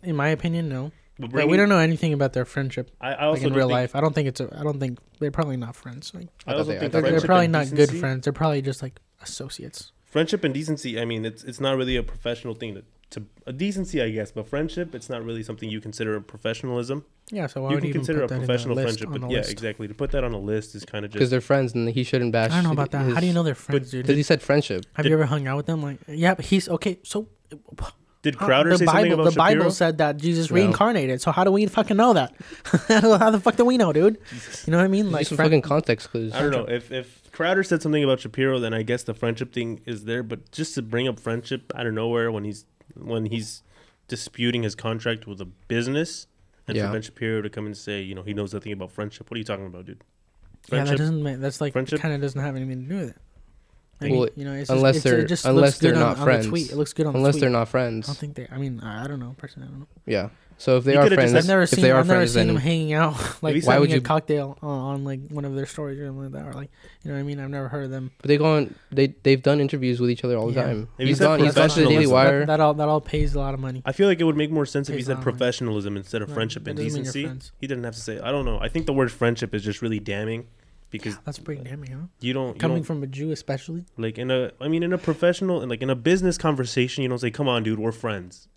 In my opinion, no. But But we don't know anything about their friendship, I, I like also in real think- life. I don't think it's. A, I don't think they're probably not friends. Like, I I also thought they- I think thought they're, they they're probably and not good friends. They're probably just like associates. Friendship and decency. I mean, it's it's not really a professional thing to, to a decency, I guess. But friendship, it's not really something you consider a professionalism. Yeah, so why you would can you even consider put a professional the list, friendship, but yeah, list? exactly. To put that on a list is kind of just Because they're friends and he shouldn't bash. I don't know about that. his- How do you know they're friends, dude? Because he said friendship. Have did- you ever hung out with them? Like, yeah, but he's okay. So Did Huh, Crowder the say Bible, something about the Shapiro? Bible said that Jesus No. reincarnated. So how do we fucking know that? how the fuck do we know, dude? You know what I mean? Like Like, some fri- fucking context clues. I don't know if if Crowder said something about Shapiro, then I guess the friendship thing is there. But just to bring up friendship out of nowhere when he's when he's disputing his contract with a business, and Yeah. for Ben Shapiro to come and say, you know, he knows nothing about friendship. What are you talking about, dude? yeah, that Friendship. doesn't make that's like Friendship? kind of doesn't have anything to do with it. I Well, you know, it's unless it's, they're- it just unless they're not on friends. the tweet. It looks good on Unless the tweet. they're not friends. I don't think they. I mean, I I don't know personally. I don't know. Yeah. So if they He are could've just friends, I've never if seen. they are I've never friends, seen them hanging out like Why having would a you- cocktail on, on like one of their stories or something like that, or like you know what I mean. I've never heard of them. but they go on. They they've done interviews with each other all the Yeah. time. Maybe He's that's gone. He's gone to the Daily. Wire. That, that all that all pays a lot of money. I feel like it would make more sense if he said off, like- professionalism instead of Right, friendship that and doesn't mean decency. He didn't have to say. I don't know. I think the word friendship is just really damning because That's pretty damning, huh? you don't you Coming don't from a Jew, especially. like in a. I mean, in a professional and like in a business conversation, you don't say, "Come on, dude, we're friends,"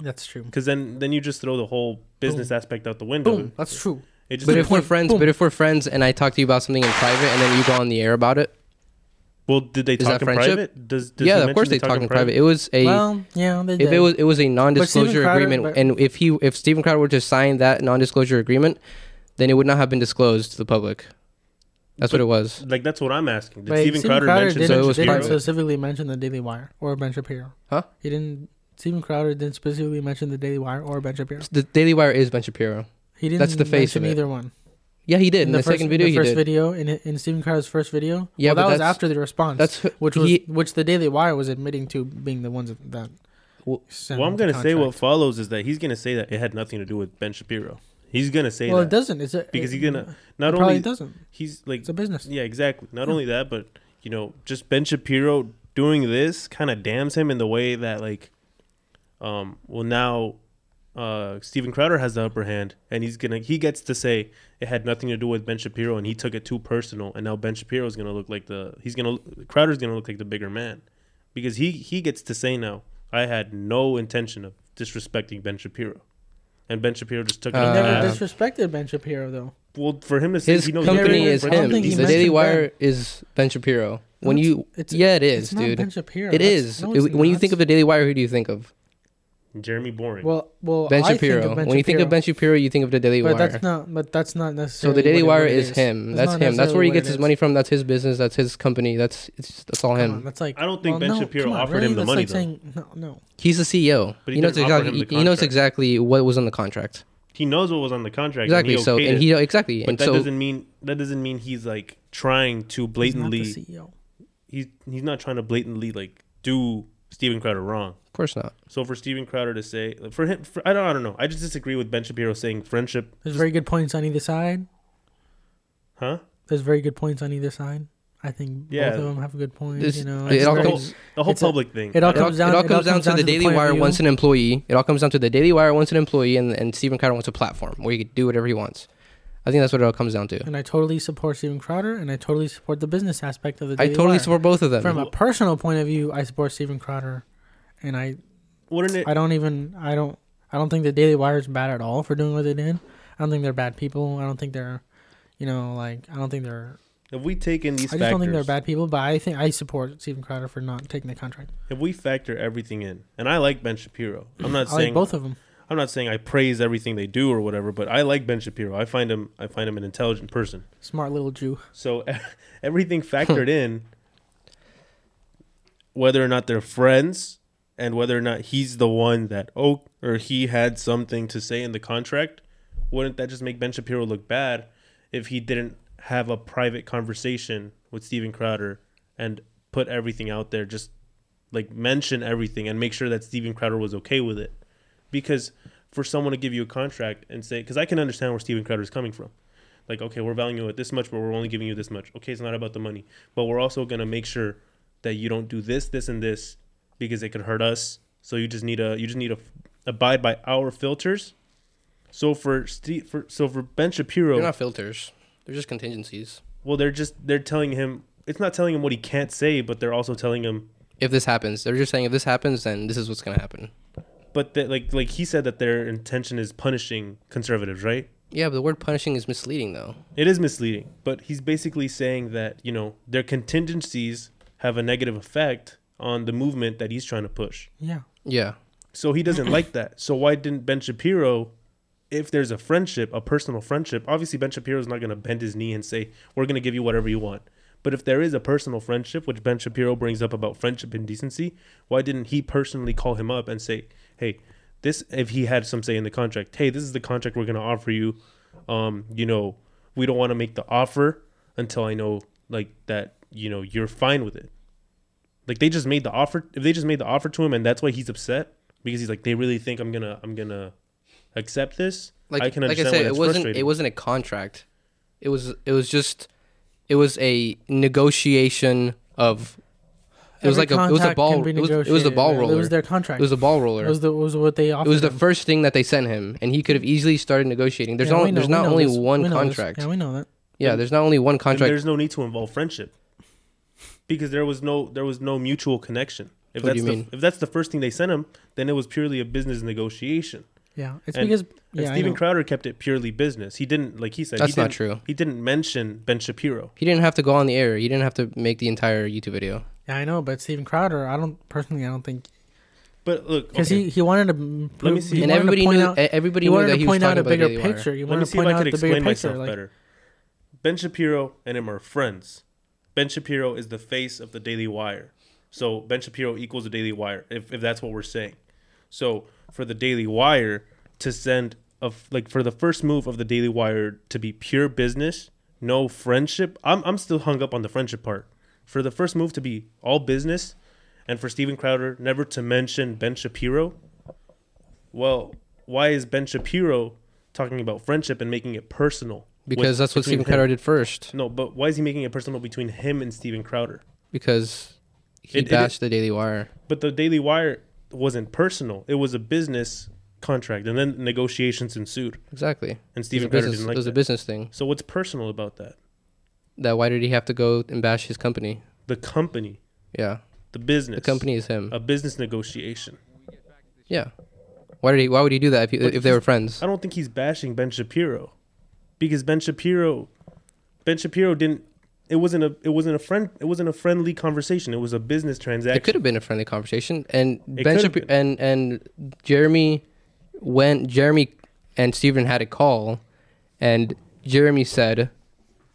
That's true. because then then you just throw the whole business aspect out the window. Boom. That's true. It just But Good if we're friends, Boom. but if we're friends, and I talk to you about something in private, and then you go on the air about it, well, did they Is talk that in friendship? private? Does, does yeah, of course they talk in private. It was a well, yeah, they if did. it was it was a non-disclosure Crowder- agreement, but- and if he if Steven Crowder were to sign that non-disclosure agreement, then it would not have been disclosed to the public. That's what it was. Like that's what I'm asking. Did Wait, Steven Steven Crowder, Crowder mention didn't, So it was didn't specifically mention the Daily Wire or Ben Shapiro. Huh? He didn't. Steven Crowder didn't specifically mention the Daily Wire or Ben Shapiro. The Daily Wire is Ben Shapiro. He didn't That's the face mention of it. either one. Yeah, he did in, the, first, second video. the he first did. video in in Steven Crowder's first video. Yeah, well, but that was after the response. That's which was he, which the Daily Wire was admitting to being the ones that. that Well, sent Well, I'm gonna say what follows is that he's gonna say that it had nothing to do with Ben Shapiro. He's gonna say that. Well, it doesn't. It's a, because it, he's gonna it not probably only doesn't. he's like It's a business. yeah exactly. Not Yeah. only that, but you know, just Ben Shapiro doing this kind of damns him in the way that like, um, well now, uh, Steven Crowder has the upper hand, and he's gonna he gets to say it had nothing to do with Ben Shapiro, and he took it too personal, and now Ben Shapiro is gonna look like the he's gonna Crowder's gonna look like the bigger man, because he he gets to say now I had no intention of disrespecting Ben Shapiro. And Ben Shapiro just took it. Uh, on Never disrespected Ben Shapiro though. Well, for him to say his he knows company is about I don't him. The mentioned Daily Ben. Wire is Ben Shapiro. When No, you, it's- yeah, it It's is, not dude. Ben Shapiro. It That's- is. no, It- it's when you think of the Daily Wire, who do you think of? Jeremy Boring. well, well, Ben I think Shapiro. of ben when you think of Ben Shapiro, you think of the Daily but Wire. But that's not. But that's not necessarily. So the Daily what Wire is, it is him. That's not him. That's where he gets his it money from. That's his business. That's his company. That's it's that's all him. on, that's like. I don't think well, Ben no, Shapiro come on, offered really? him the That's money, Like though. saying, no, no. He's the CEO. But he he knows exactly. him He knows exactly what was on the contract. he knows what was on the contract. Exactly. And he So okayed and he exactly. but And that so doesn't mean that doesn't mean he's like trying to He's not blatantly. the CEO. He's he's not trying to blatantly like do Steven Crowder wrong. of course not. So for Steven Crowder to say for him, for, I don't I don't know. I just disagree with Ben Shapiro saying friendship, There's very good points on either side. huh? There's very good points on either side. I think Yeah. both of them have a good points. This- you know, it all the whole, comes- the whole it's a- public thing. it all It all, comes it down. all comes down to the Daily Wire wants an employee. It all comes down to the Daily Wire wants an employee, and and Steven Crowder wants a platform where he could do whatever he wants. I think that's what it all comes down to. And I totally support Steven Crowder, and I totally support the business aspect of the. I totally support both of them. From a personal point of view, I support Steven Crowder, and I Wouldn't it? I don't even I don't I don't think the Daily Wire is bad at all for doing what they did. I don't think they're bad people. I don't think they're, you know, like I don't think they're. If we take in these I just factors, don't think they're bad people. But I think I support Steven Crowder for not taking the contract. if we factor everything in, and I like Ben Shapiro. I'm not I saying like both of them. I'm not saying I praise everything they do or whatever, but I like Ben Shapiro. I find him I find him an intelligent person. Smart little Jew. So everything factored in, whether or not they're friends, and whether or not he's the one that oh or he had something to say in the contract, wouldn't that just make Ben Shapiro look bad if he didn't have a private conversation with Steven Crowder and put everything out there, just like mention everything and make sure that Steven Crowder was okay with it? Because for someone to give you a contract and say, because I can understand where Steven Crowder is coming from like okay we're valuing it this much but we're only giving you this much okay it's not about the money but we're also going to make sure that you don't do this this and this because it could hurt us so you just need to you just need to abide by our filters so for Steve for so for Ben Shapiro They're not filters. They're just contingencies. well they're just they're telling him it's not telling him what he can't say but they're also telling him If this happens, they're just saying if this happens, then this is what's gonna happen. But that like like he said that their intention is punishing conservatives right Yeah, but the word punishing is misleading though. It is misleading, but he's basically saying that, you know, their contingencies have a negative effect on the movement that he's trying to push. Yeah. Yeah. So he doesn't like that. So why didn't Ben Shapiro, if there's a friendship, a personal friendship, obviously Ben Shapiro's not going to bend his knee and say, we're going to give you whatever you want. But if there is a personal friendship, which Ben Shapiro brings up about friendship and decency, why didn't he personally call him up and say, hey, this, if he had some say in the contract, hey, this is the contract we're going to offer you. Um, you know, we don't want to make the offer until I know, like, that, you know, you're fine with it. Like they just made the offer. If they just made the offer to him, and that's why he's upset because he's like, they really think I'm gonna, I'm gonna accept this. Like I can like I understand said, why it wasn't it wasn't a contract. It was it was just it was a negotiation of it was like a it was a ball it was, it was the ball roller. It was their contract. It was the ball roller. It was the it was what they offered. It was the them. first thing that they sent him, and he could have easily started negotiating. There's Yeah, not we know- there's not only this. one We know this. contract. Yeah, we know that. Yeah, there's not only one And contract. there's no need to involve friendship because there was no there was no mutual connection. If What do that's you the, mean? if that's the first thing they sent him, then it was purely a business negotiation. Yeah, it's And- because And yeah, I Steven. Crowder kept it purely business. He didn't like he said. That's he didn't- true. He didn't mention Ben Shapiro. He didn't have to go on the air. He didn't have to make the entire YouTube video. Yeah, I know, but Steven Crowder, I don't personally, I don't think But look, because okay. he he wanted to. Let me see. And everybody knew out- everybody he knew wanted that to he was point out a bigger picture. Let wanted me to see if point I out the bigger explain picture. myself Like, better. Ben Shapiro and him are friends. Ben Shapiro is the face of the Daily Wire. So Ben Shapiro equals the Daily Wire, if, if that's what we're saying. So for the Daily Wire to send of like for the first move of the Daily Wire to be pure business, no friendship. I'm I'm still hung up on the friendship part. For the first move to be all business, and for Steven Crowder never to mention Ben Shapiro. Well, why is Ben Shapiro talking about friendship and making it personal? Because with- that's what Steven him- Crowder did first. No, but why is he making it personal between him and Steven Crowder? Because he It- it- bashed the Daily Wire. But the Daily Wire wasn't personal; it was a business contract, and then negotiations ensued. Exactly. And It Steven Crowder business, didn't like it was a business thing. So what's personal about that? That why did he have to go and bash his company? The company, Yeah, the business, the company is him. a business negotiation. Yeah. Why did he? Why would he do that if, he, if they were friends? I don't think he's bashing Ben Shapiro, because Ben Shapiro, Ben Shapiro didn't. It wasn't a. It wasn't a friend. It wasn't a friendly conversation. It was a business transaction. It could have been a friendly conversation, and It Ben Shapiro and and Jeremy, when Jeremy and Steven had a call, and Jeremy said,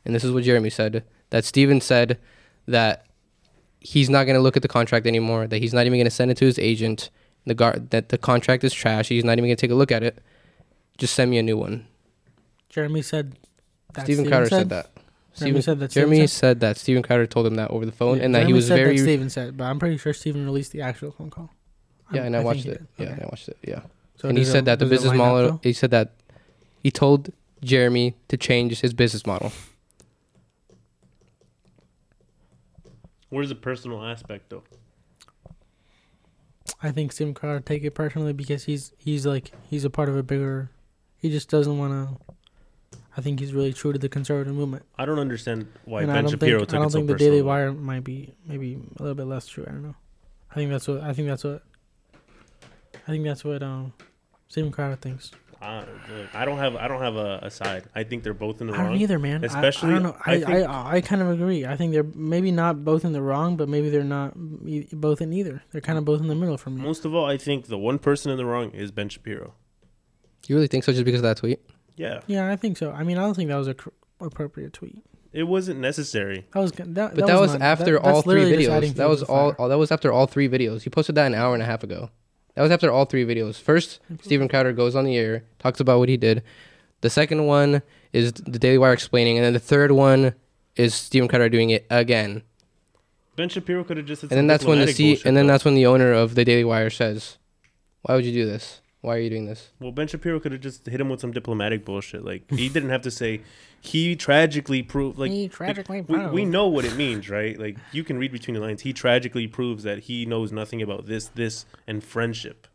and this is what Jeremy said that Steven said that he's not going to look at the contract anymore, that he's not even going to send it to his agent, the gar- that the contract is trash, he's not even going to take a look at it. Just send me a new one. Jeremy said. That Steven Crowder said, that. Jeremy Steven, said that Steven Jeremy said? said that Steven Crowder told him that over the phone, Yeah, and that he Jeremy was said very That Steven said, but I'm pretty sure Steven released the actual phone call. yeah, I'm- and I, think watched it. Yeah, Okay. and I watched it. Yeah. So and he said it- that the business line up, model. He said that he told Jeremy to change his business model. Where's the personal aspect though? I think Sim Crowder take it personally because he's he's like he's a part of a bigger. He just doesn't want to. I think he's really true to the conservative movement. I don't understand why and Ben Shapiro think took I don't it so think the personally. Daily Wire might be maybe a little bit less true. I don't know. I think that's what I think that's what I think that's what um, Steven Crowder thinks. I, look, I don't have I don't have a, a side. I think they're both in the I don't wrong. either, man. Especially, I, don't know. I, I I, think- I, kind of agree. I think they're maybe not both in the wrong, but maybe they're not e- both in either. They're kind of both in the middle for me. Most of all, I think the one person in the wrong is Ben Shapiro. You really think so just because of that tweet? Yeah, Yeah, I think so. I mean, I don't think that was a cr- appropriate tweet. it wasn't necessary. That was that, that But that, was, not- after that- all three literally just adding videos. That was all, all. Oh, that was after all three videos. You posted that an hour and a half ago. That was after all three videos. First, mm-hmm. Steven Crowder goes on the air, talks about what he did. The second one is the Daily Wire explaining, and then the third one is Steven Crowder doing it again. Ben Shapiro could have just. And then that's when the C, and then that's when the owner of the Daily Wire says, "Why would you do this? Why are you doing this?" Well, Ben Shapiro could have just hit him with some diplomatic bullshit. Like he didn't have to say he tragically proved. Like He tragically we, we know what it means, right? Like you can read between the lines. He tragically proves that he knows nothing about this, this, and friendship.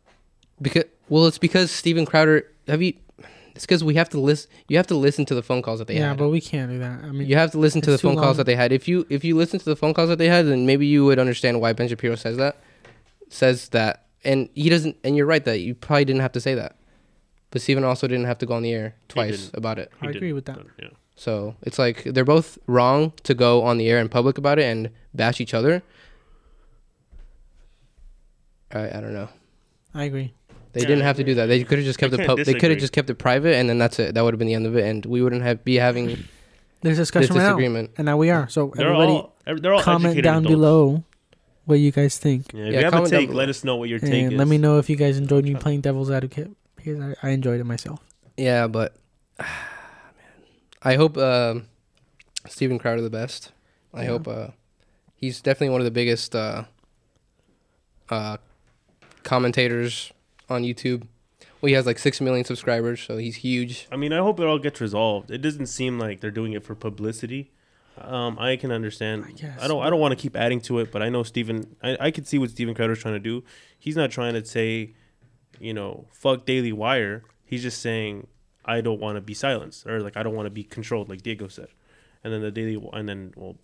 Because well, it's because Steven Crowder. Have you? It's because we have to listen. You have to listen to the phone calls that they yeah, had. Yeah, but we can't do that. I mean, You have to listen to the It's too phone calls that they had. If you if you listen to the phone calls that they had, then maybe you would understand why Ben Shapiro says that. Says that, and he doesn't. And you're right that you probably didn't have to say that. But Steven also didn't have to go on the air twice about it. I agree with that. Yeah. So it's like they're both wrong to go on the air in public about it and bash each other. I I don't know. I agree. They Yeah, didn't I have to do that. They could have just kept I it. can't Pub- they could have just kept it private, and then that's it. That would have been the end of it, and we wouldn't have be having There's this discussion right now, disagreement. and now we are. So They're everybody, all they're all comment down adults. below what you guys think, Yeah, if Yeah, you have a take, let us know what your take and is. let me know if you guys enjoyed me playing devil's advocate because I, I enjoyed it myself. Yeah, but man, I hope Steven Crowder the best. I Yeah. hope uh, he's definitely one of the biggest uh, uh, commentators on YouTube. Well, he has like six million subscribers, so he's huge. I mean, I hope it all gets resolved. It doesn't seem like they're doing it for publicity. Um, I can understand. I guess, I don't. I don't want to keep adding to it, but I know Steven. I, I can see what Steven Crowder's trying to do. He's not trying to say, you know, fuck Daily Wire. He's just saying I don't want to be silenced or like I don't want to be controlled, like Diego said. And then the Daily, and then well,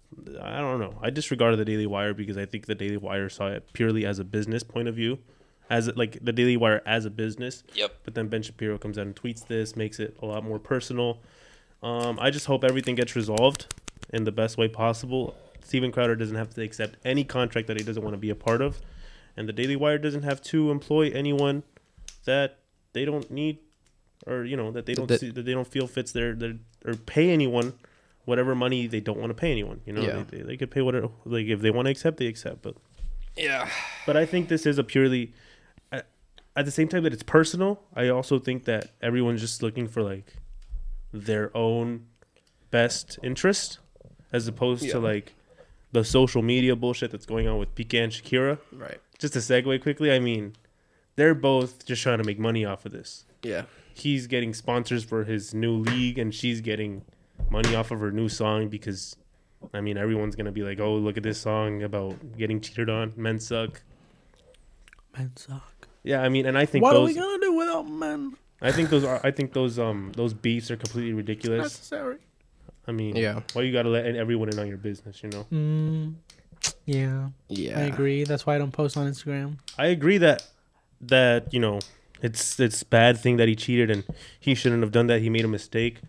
I don't know. I disregarded the Daily Wire because I think the Daily Wire saw it purely as a business point of view, as like the Daily Wire as a business. Yep. But then Ben Shapiro comes out and tweets this, makes it a lot more personal. Um, I just hope everything gets resolved in the best way possible. Steven Crowder doesn't have to accept any contract that he doesn't want to be a part of, and the Daily Wire doesn't have to employ anyone that they don't need, or you know that they don't That- see, that they don't feel fits their, their or pay anyone whatever money they don't want to pay anyone. You know, Yeah. they, they, they could pay whatever like if they want to accept, they accept. But Yeah. but I think this is a purely, at, at the same time that it's personal. I also think that everyone's just looking for like their own best interest, as opposed Yeah. to like the social media bullshit that's going on with Piqué and Shakira. Right. Just to segue quickly, I mean, they're both just trying to make money off of this. Yeah. He's getting sponsors for his new league, and she's getting money off of her new song because. I mean, everyone's gonna be like, "Oh, look at this song about getting cheated on. Men suck." Men suck. Yeah, I mean, and I think What are we gonna do without men? I think those are. I think those um those beefs are completely ridiculous. Necessary. I mean, Yeah. Why you gotta let everyone in on your business? You know. Mm, yeah, Yeah. I agree. That's why I don't post on Instagram. I agree that that you know it's it's bad thing that he cheated and he shouldn't have done that. He made a mistake,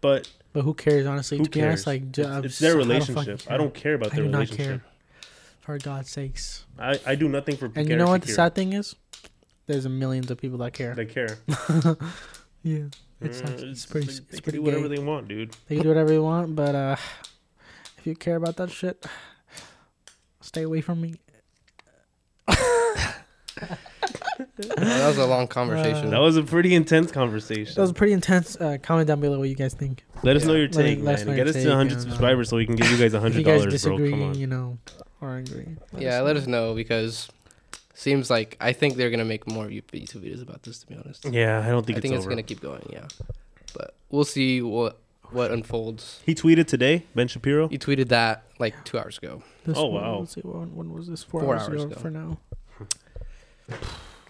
but But who cares, honestly? who to be cares? honest, like it's, it's s- their I don't relationship. I don't care about I their do not relationship. care. For God's sakes. I, I do nothing for. People. And you know what the sad thing is? There's millions of people that care. They care. yeah, it's, Uh, not, it's pretty. like, it's they can pretty do whatever gay. they want, dude. They can do whatever they want, but uh, if you care about that shit, stay away from me. that was a long conversation. That was a pretty intense conversation. That was pretty intense. Uh, comment down below what you guys think. Let us know your Let me- take, let us man. know Get your us to take, 100 and, uh, subscribers so we can give you guys If you $100, guys bro. disagree, Come on. you know, or agree. yeah, let us know because seems like I think they're gonna make more YouTube videos about this. To be honest, Yeah, I don't think I it's think it's over. gonna keep going. Yeah, but we'll see what what unfolds. He tweeted today, Ben Shapiro. He tweeted that like two hours ago. This Oh, one- wow. Let's see, when, when was this? Four, Four hours, hours ago, ago. For now.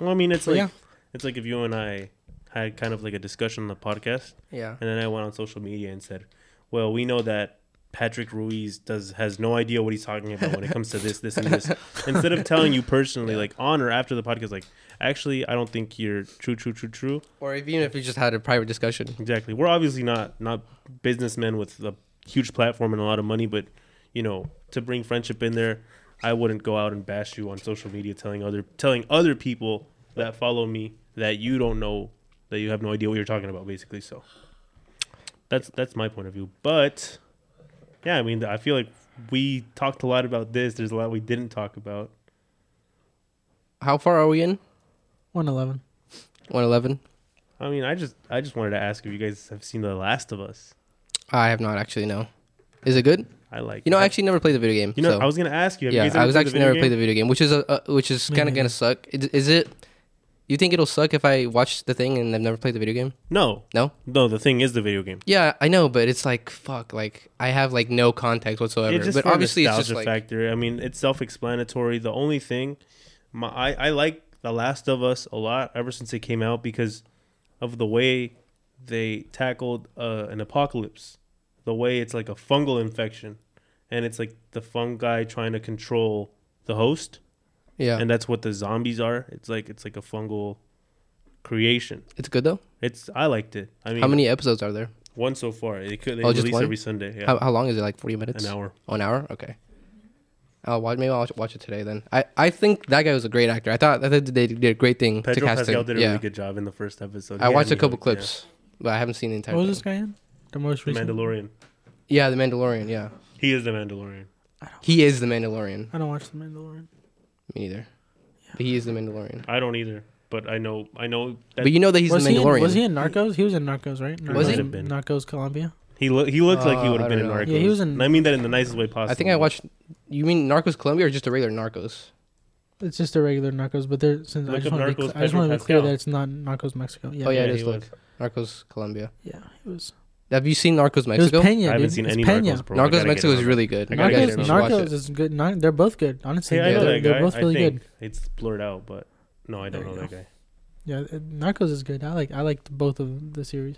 Well, I mean, it's like yeah. it's like if you and I had kind of like a discussion on the podcast, Yeah, and then I went on social media and said, "Well, we know that Patrick Ruiz does has no idea what he's talking about when it comes to this, this, and this. Instead of telling you personally, like on or after the podcast, like actually, I don't think you're true, true, true, true. Or even if we just had a private discussion. Exactly. We're obviously not not businessmen with a huge platform and a lot of money, but you know, to bring friendship in there, I wouldn't go out and bash you on social media, telling other telling other people that follow me that you don't know that you have no idea what you're talking about, basically. So that's that's my point of view. But yeah, I mean, I feel like we talked a lot about this. There's a lot we didn't talk about. How far are we in? One eleven. 111? I mean, I just I just wanted to ask if you guys have seen The Last of Us. I have not actually, no. Is it good? I like. You know, I actually never played the video game. You know, so- I was gonna ask you. Have you yeah, guys I was actually never game? played the video game, which is a, uh, which is Me kind of gonna suck. Is, is it? You think it'll suck if I watch the thing and I've never played the video game? No, No. no. The thing is the video game. Yeah, I know, but it's like fuck. Like I have like no context whatsoever. It's just but for obviously, it's nostalgia just like factor. I mean, it's self-explanatory. The only thing, my I, I like The Last of Us a lot ever since it came out because of the way they tackled uh, an apocalypse. The way it's like a fungal infection, and it's like the fungi trying to control the host, yeah. and that's what the zombies are. It's like it's like a fungal creation. it's good though. It's I liked it. I mean, How many episodes are there? One so far. They could they Oh, just release one? every Sunday. Yeah, How, how long is it? Like forty minutes? an hour. Oh, an hour? Okay. I'll watch. Maybe I'll watch- watch it today. Then I, I think that guy was a great actor. I thought that they did a great thing Pedro to cast Pascal him. did a yeah. really good job in the first episode. I He watched a me couple hooked, yeah. clips, but I haven't seen the entire. What was this guy in? The most The recent. Mandalorian. Yeah, the Mandalorian. Yeah, He is the Mandalorian. he is the Mandalorian. I don't watch the Mandalorian. Me neither. But he is the Mandalorian. I don't either, but I know I know that But you know that he's was the he in, Mandalorian. was he in Narcos? He was in Narcos, right? Narcos, Was he? Might have been. Narcos Colombia. he lo- he looks like he Uh, would I have been in don't know. Narcos. Yeah, he was in- And I mean that in the nicest way possible. I think I watched. You mean Narcos Colombia or just a regular Narcos? It's just a regular Narcos, but there since I Look just up want to be, Narcos cl- I just Pedro want to be clear Pascal. that it's not Narcos Mexico. Yeah, oh yeah, Yeah, it is. he Look, was. Narcos Colombia. yeah, it was. Have you seen Narcos It was Mexico? Pena. I haven't dude. seen It's any Pena. Narcos, bro. I gotta Narcos get Mexico is really good. I gotta You guys Narcos, in should watch Narcos it. is good. Nar- they're both good. Honestly, Hey, I know they're, they're both really good. it's blurred out, but no, I don't know you that guy. Yeah, uh, Narcos is good. I like I liked both of the series.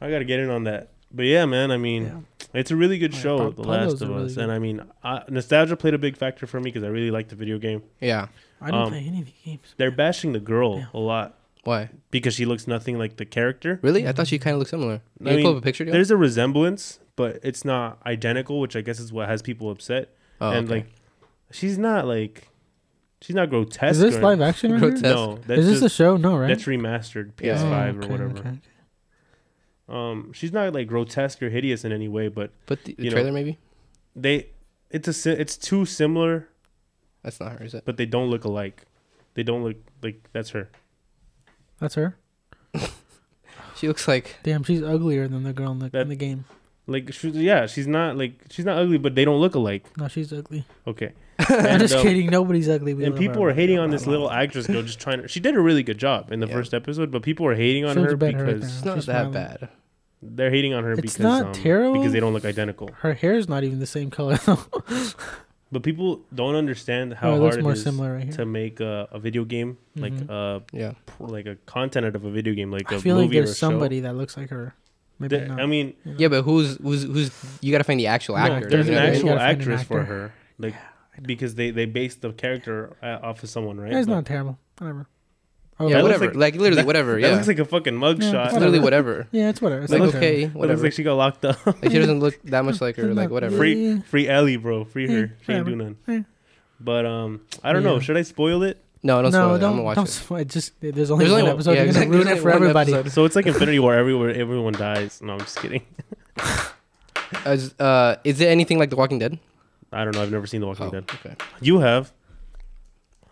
I gotta get in on that. But yeah, man. I mean, Yeah. it's a really good Oh, yeah, show, Pa- The Pablo's Last of a really Us, good- and I mean, I, nostalgia played a big factor for me because I really liked the video game. Yeah. I didn't Um, play any of the games. They're bashing the girl a lot Why? because she looks nothing like the character. Really? I thought she kind of looked similar. I Can you pull mean, up a picture? There's a resemblance, but it's not identical, which I guess is what has people upset. Oh, and okay. like, she's not like, she's not grotesque. Is this or- live action right Grotesque. No, that's Is this a show? No, right? that's remastered PS5 Oh, or whatever. okay. Um, she's not like grotesque or hideous in any way, but But the, the you know- trailer maybe. they, it's a, it's too similar, That's not her, is it? but they don't look alike. They don't look like that's her. That's her. She looks like. Damn, she's uglier than the girl in the, That- in the game. Like, she, yeah, she's not like she's not ugly, but they don't look alike. No, she's ugly. Okay, I'm And, just um, kidding. Nobody's ugly. We and love people her. were hating on this little actress girl just trying to she did a really good job in the Yeah. first episode but people were hating on Shows her the right because. It's not She's that smiling. bad. they're hating on her It's because not um, terrible. because they don't look identical Her hair's not even the same color. though. but people don't understand how oh, it hard more it is similar right to make a, a video game like Mhm. uh Yeah. pr- like a content out of a video game like a I feel like movie or a there's show. somebody that looks like her. Maybe There- not. I mean you know? Yeah, but who's who's who's? You gotta find the actual No, actor. there's an know what I mean? actual You an actress for her like because they they based the character uh, off of someone right Yeah, it's But not terrible. Whatever. Oh, Yeah, whatever. like- Like, literally, whatever. that Yeah. looks like a fucking mugshot Yeah, it's literally whatever. Yeah, it's whatever. It's like not okay, terrible. It looks like she got locked up Like she doesn't look that much like her. Like whatever. free free Ellie bro free her Yeah, she ain't do whatever. nothing Yeah. but um I don't know should I spoil it No, don't spoil no, it. I'm don't. gonna watch don't it. spoil it. Just there's only There's one only episode. yeah, You're gonna exactly. ruin There's it for only one everybody. episode. So it's like Infinity War, everywhere everyone dies. No, I'm just kidding. As, uh, is it anything like The Walking Dead? I don't know. I've never seen The Walking Oh, Dead. okay. You have.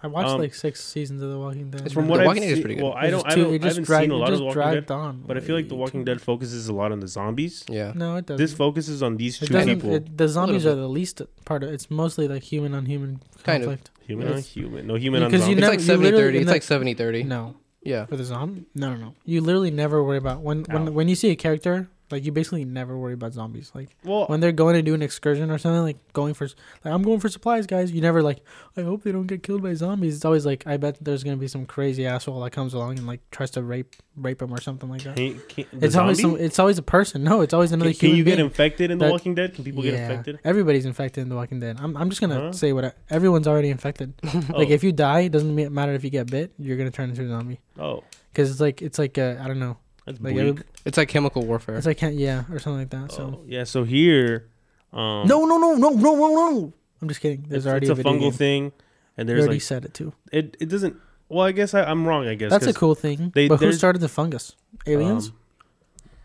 I watched Um, like six seasons of The Walking Dead. It's From The what I've Walking Dead is seen, pretty good. well, I don't, just I don't, it I haven't dragged- seen a lot of The Walking dragged Dead, on. but I feel like The Walking Dead focuses a lot on the zombies. Yeah. No, it doesn't. This focuses on these it two people, It, the zombies are the least part of. It's mostly like human on human Kind of. conflict. human on human, no human on because you zombies. It's like 70-30. It's the- like 70 30. No, Yeah. for the zombie. No, no, no. You literally never worry about when when when you see a character Like you basically never worry about zombies. Like Well, when they're going to do an excursion or something, like going for, like I'm going for supplies, guys. You never like, I hope they don't get killed by zombies. It's always like, I bet there's gonna be some crazy asshole that comes along and like tries to rape rape them or something like that. can, can, It's always some. It's always a person. No, it's always another Can, can you get infected in The Walking Dead? Can people get infected? Everybody's infected in The Walking Dead. I'm, I'm just gonna Huh? say what I, everyone's already infected. Oh, Like if you die, it doesn't matter if you get bit. You're gonna turn into a zombie oh, because it's like it's like uh, I don't know. That's Like bleak. every, It's like chemical warfare. it's like can't yeah or something like that. So Oh, yeah. So here, um, no no no no no no no. I'm just kidding. There's it's, already it's a a, video fungal game. thing, and You there's already like said it too. it. It doesn't. Well, I guess I, I'm wrong. I guess That's a 'cause, cool thing. they- but who there's- started the fungus? Aliens? um,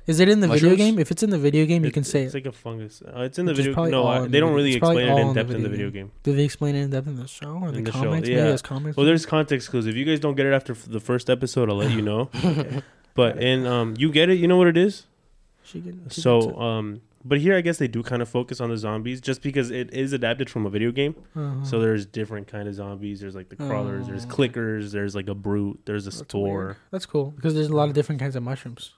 Is it in the video game? If it's in the video game, you it- can say it's it. like a fungus. Uh, it's in the Which is video. probably No, all I, in the they don't video- really it's probably explain it all in in the depth in the video video game. Do they explain it in depth in the show or the, In the show, comics? yeah. Maybe comics. Well, there's context clues. If you guys don't get it after f- the first episode, I'll let you know. But in um, you get it. You know what it is. She she So um, but here I guess they do kind of focus on the zombies, just because it is adapted from a video game. Uh-huh. So there's different kind of zombies. There's like the crawlers. There's Oh. clickers. There's like a brute. There's a That's spore. weird. That's cool because there's a lot of different kinds of mushrooms.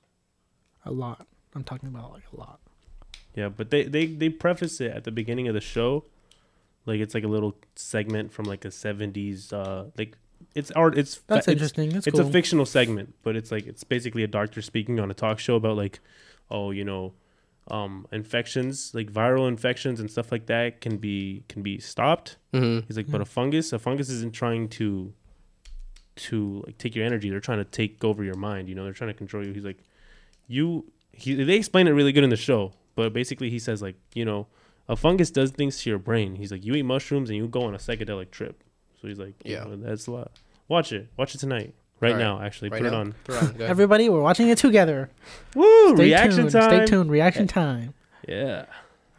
A lot. I'm talking about like a lot. Yeah, but they, they they preface it at the beginning of the show, like it's like a little segment from like a '70s uh like it's art. It's That's it's, interesting. That's It's cool. a fictional segment, but it's like it's basically a doctor speaking on a talk show about like, oh, you know, um, infections like viral infections and stuff like that can be can be stopped. hmm He's like, but a fungus, a fungus isn't trying to to like take your energy. They're trying to take over your mind. You know, they're trying to control you. He's like, you. He they explain it really good in the show, but basically he says like, you know, a fungus does things to your brain. He's like, you eat mushrooms and you go on a psychedelic trip. So he's like, Yeah. yeah, that's a lot. Watch it. Watch it tonight. Right Alright. now, actually. Right Put now? it on. Put it on. Everybody, we're watching it together. Woo! Stay reaction tuned. time. Stay tuned. Reaction time. Yeah.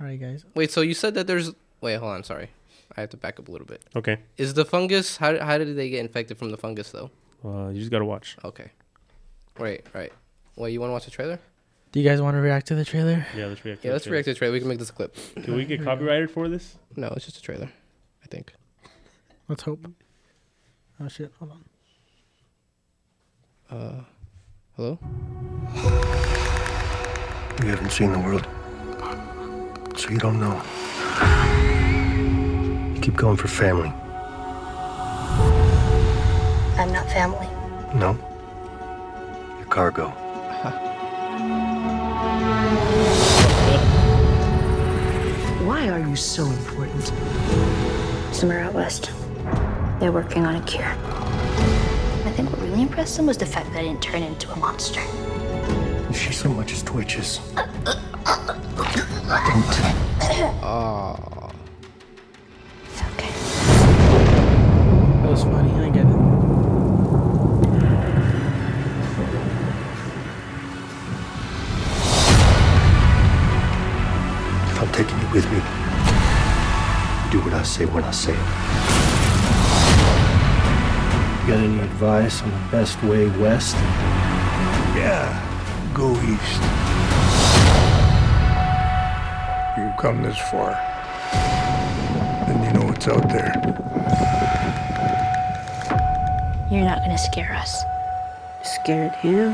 All right, guys. Wait, so you said that there's. Wait, hold on. Sorry, I have to back up a little bit. Okay. Is the fungus? How how did they get infected from the fungus though? Uh, you just gotta watch. Okay. Right, right. Wait, you want to watch the trailer? Do you guys want to react to the trailer? Yeah, let's react. to Yeah, the let's react to the trailer. We can make this a clip. Can we get copyrighted for this? No, it's just a trailer. I think. Let's hope. Oh shit! Hold on. Uh, hello. You haven't seen the world, so you don't know. You keep going for family. I'm not family. No. Your cargo. Why are you so important? Somewhere out west. They're working on a cure. I think what really impressed them was the fact that I didn't turn into a monster. If she so much as twitches, don't. Oh, Okay. That was funny. I get it. If I'm taking you with me, do what I say when I say it. You got any advice on the best way west? Yeah, go east. You've come this far, and you know what's out there. You're not gonna scare us. Scared him?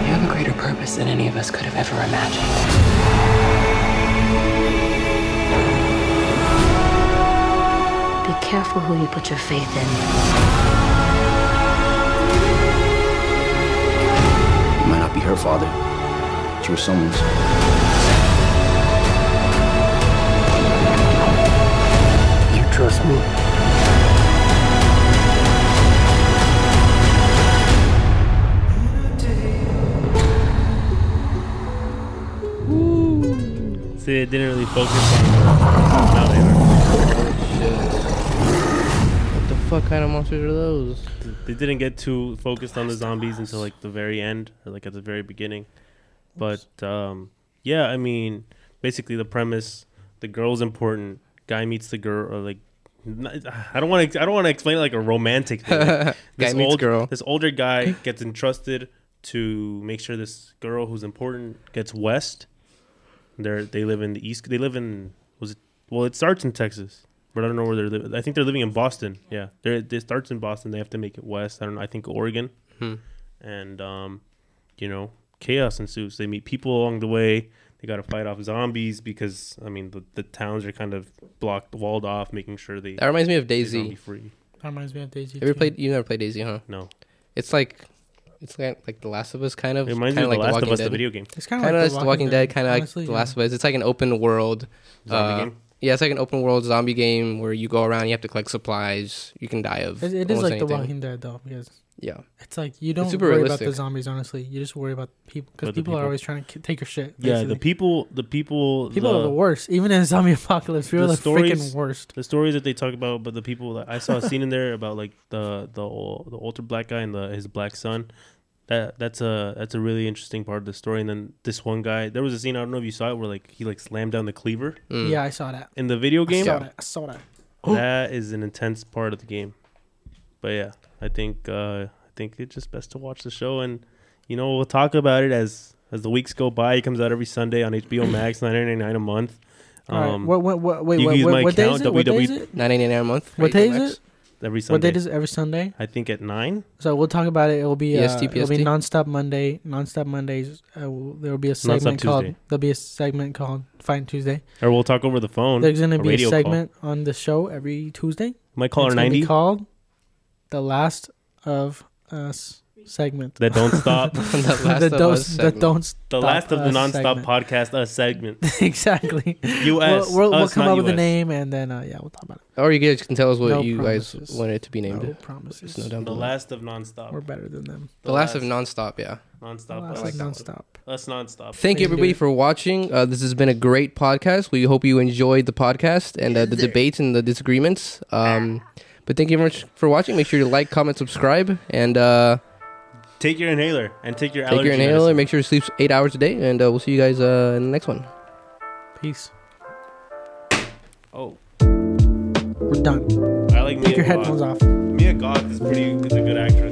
You have a greater purpose than any of us could have ever imagined. Careful who you put your faith in. You might not be her father, but you're someone's. You trust me? See, it didn't really focus on. Now they are. what the fuck kind of monsters are those? They didn't get too focused on the zombies until like the very end, or like at the very beginning. But um, yeah, I mean, basically the premise: the girl's important. Guy meets the girl, or like. I don't want to. I don't want to explain it like a romantic thing. Like, Guy this meets old, girl. This older guy gets entrusted to make sure this girl who's important gets west. They they live in the east. They live in was it? Well, it starts in Texas. But I don't know where they're living. I think they're living in Boston. Yeah, they're, it starts in Boston. They have to make it west. I don't know. I think Oregon, Hmm. and um, you know, chaos ensues. They meet people along the way. They got to fight off zombies because I mean the, the towns are kind of blocked, walled off, making sure they That reminds me of DayZ. zombie free. That reminds me of DayZ. You ever played? You never played DayZ, huh? No, It's like, it's like like The Last of Us, kind of. it reminds kinda me of like The Last of Walking Us, the video game. It's kind Kind of of like The Walking Dead, kind of like honestly, The yeah. Last of Us. It's like an open world. Zombie uh, game. Yeah, it's like an open world zombie game where you go around, you have to collect supplies. You can die of. It, it is like anything. The Walking Dead though, because Yeah. it's like you don't super worry realistic. about the zombies. Honestly, you just worry about people because But the people, are always trying to k- take your shit. Yeah, the people, the people, people the, are the worst. Even in a zombie apocalypse, we're the the, freaking worst. the stories that they talk about, but the people that I saw a scene in there about like the the ol- the older black guy and the his black son. That that's a that's a really interesting part of the story. And then this one guy, there was a scene I don't know if you saw it where like he like slammed down the cleaver Mm. Yeah, I saw that. in the video I game. saw that. I saw that. That is an intense part of the game. But yeah, I think uh, I think it's just best to watch the show, and you know we'll talk about it as as the weeks go by. It comes out every Sunday on HBO Max, nine ninety nine a month. All right. Um, What, what, what, wait, you what, can use what, my what day is it? What day is it? Nine eighty nine a month. What day is it? Every What Sunday. day is it? Every Sunday. I think at nine. So we'll talk about it. It'll be uh, EST, it'll be PST? nonstop Monday. Nonstop Mondays. Uh, will- there will be a segment called. Tuesday. There'll be a segment called Fight Tuesday. Or we'll talk over the phone. There's gonna a be a radio call. segment on the show every Tuesday. Might call her It's gonna be ninety. called "The Last of Us" segment. That don't stop. The Last the of don't, Us the segment. don't the Stop last of the Us nonstop segment. podcast uh, segment. exactly. U.S. We'll, we'll, we'll come not up with a name and then uh, yeah, we'll talk about it. Or you guys can tell us what No you promises. guys want it to be named. No promises. know down The last of nonstop. We're better than them. The last of nonstop. Yeah. nonstop. The I like of that one. nonstop. Us nonstop. Thank you We can do everybody for watching. Uh, this has been a great podcast. We hope you enjoyed the podcast and uh, the debates and the disagreements. Um, but thank you very much for watching. Make sure to like, comment, subscribe, and uh, Take your inhaler and take your take allergy your inhaler. medicine. Make sure to sleep eight hours a day, and uh, we'll see you guys uh, in the next one. Peace. Oh, We're done. I like Take Mia your Goth. headphones off. Mia Goth is pretty is a good actress.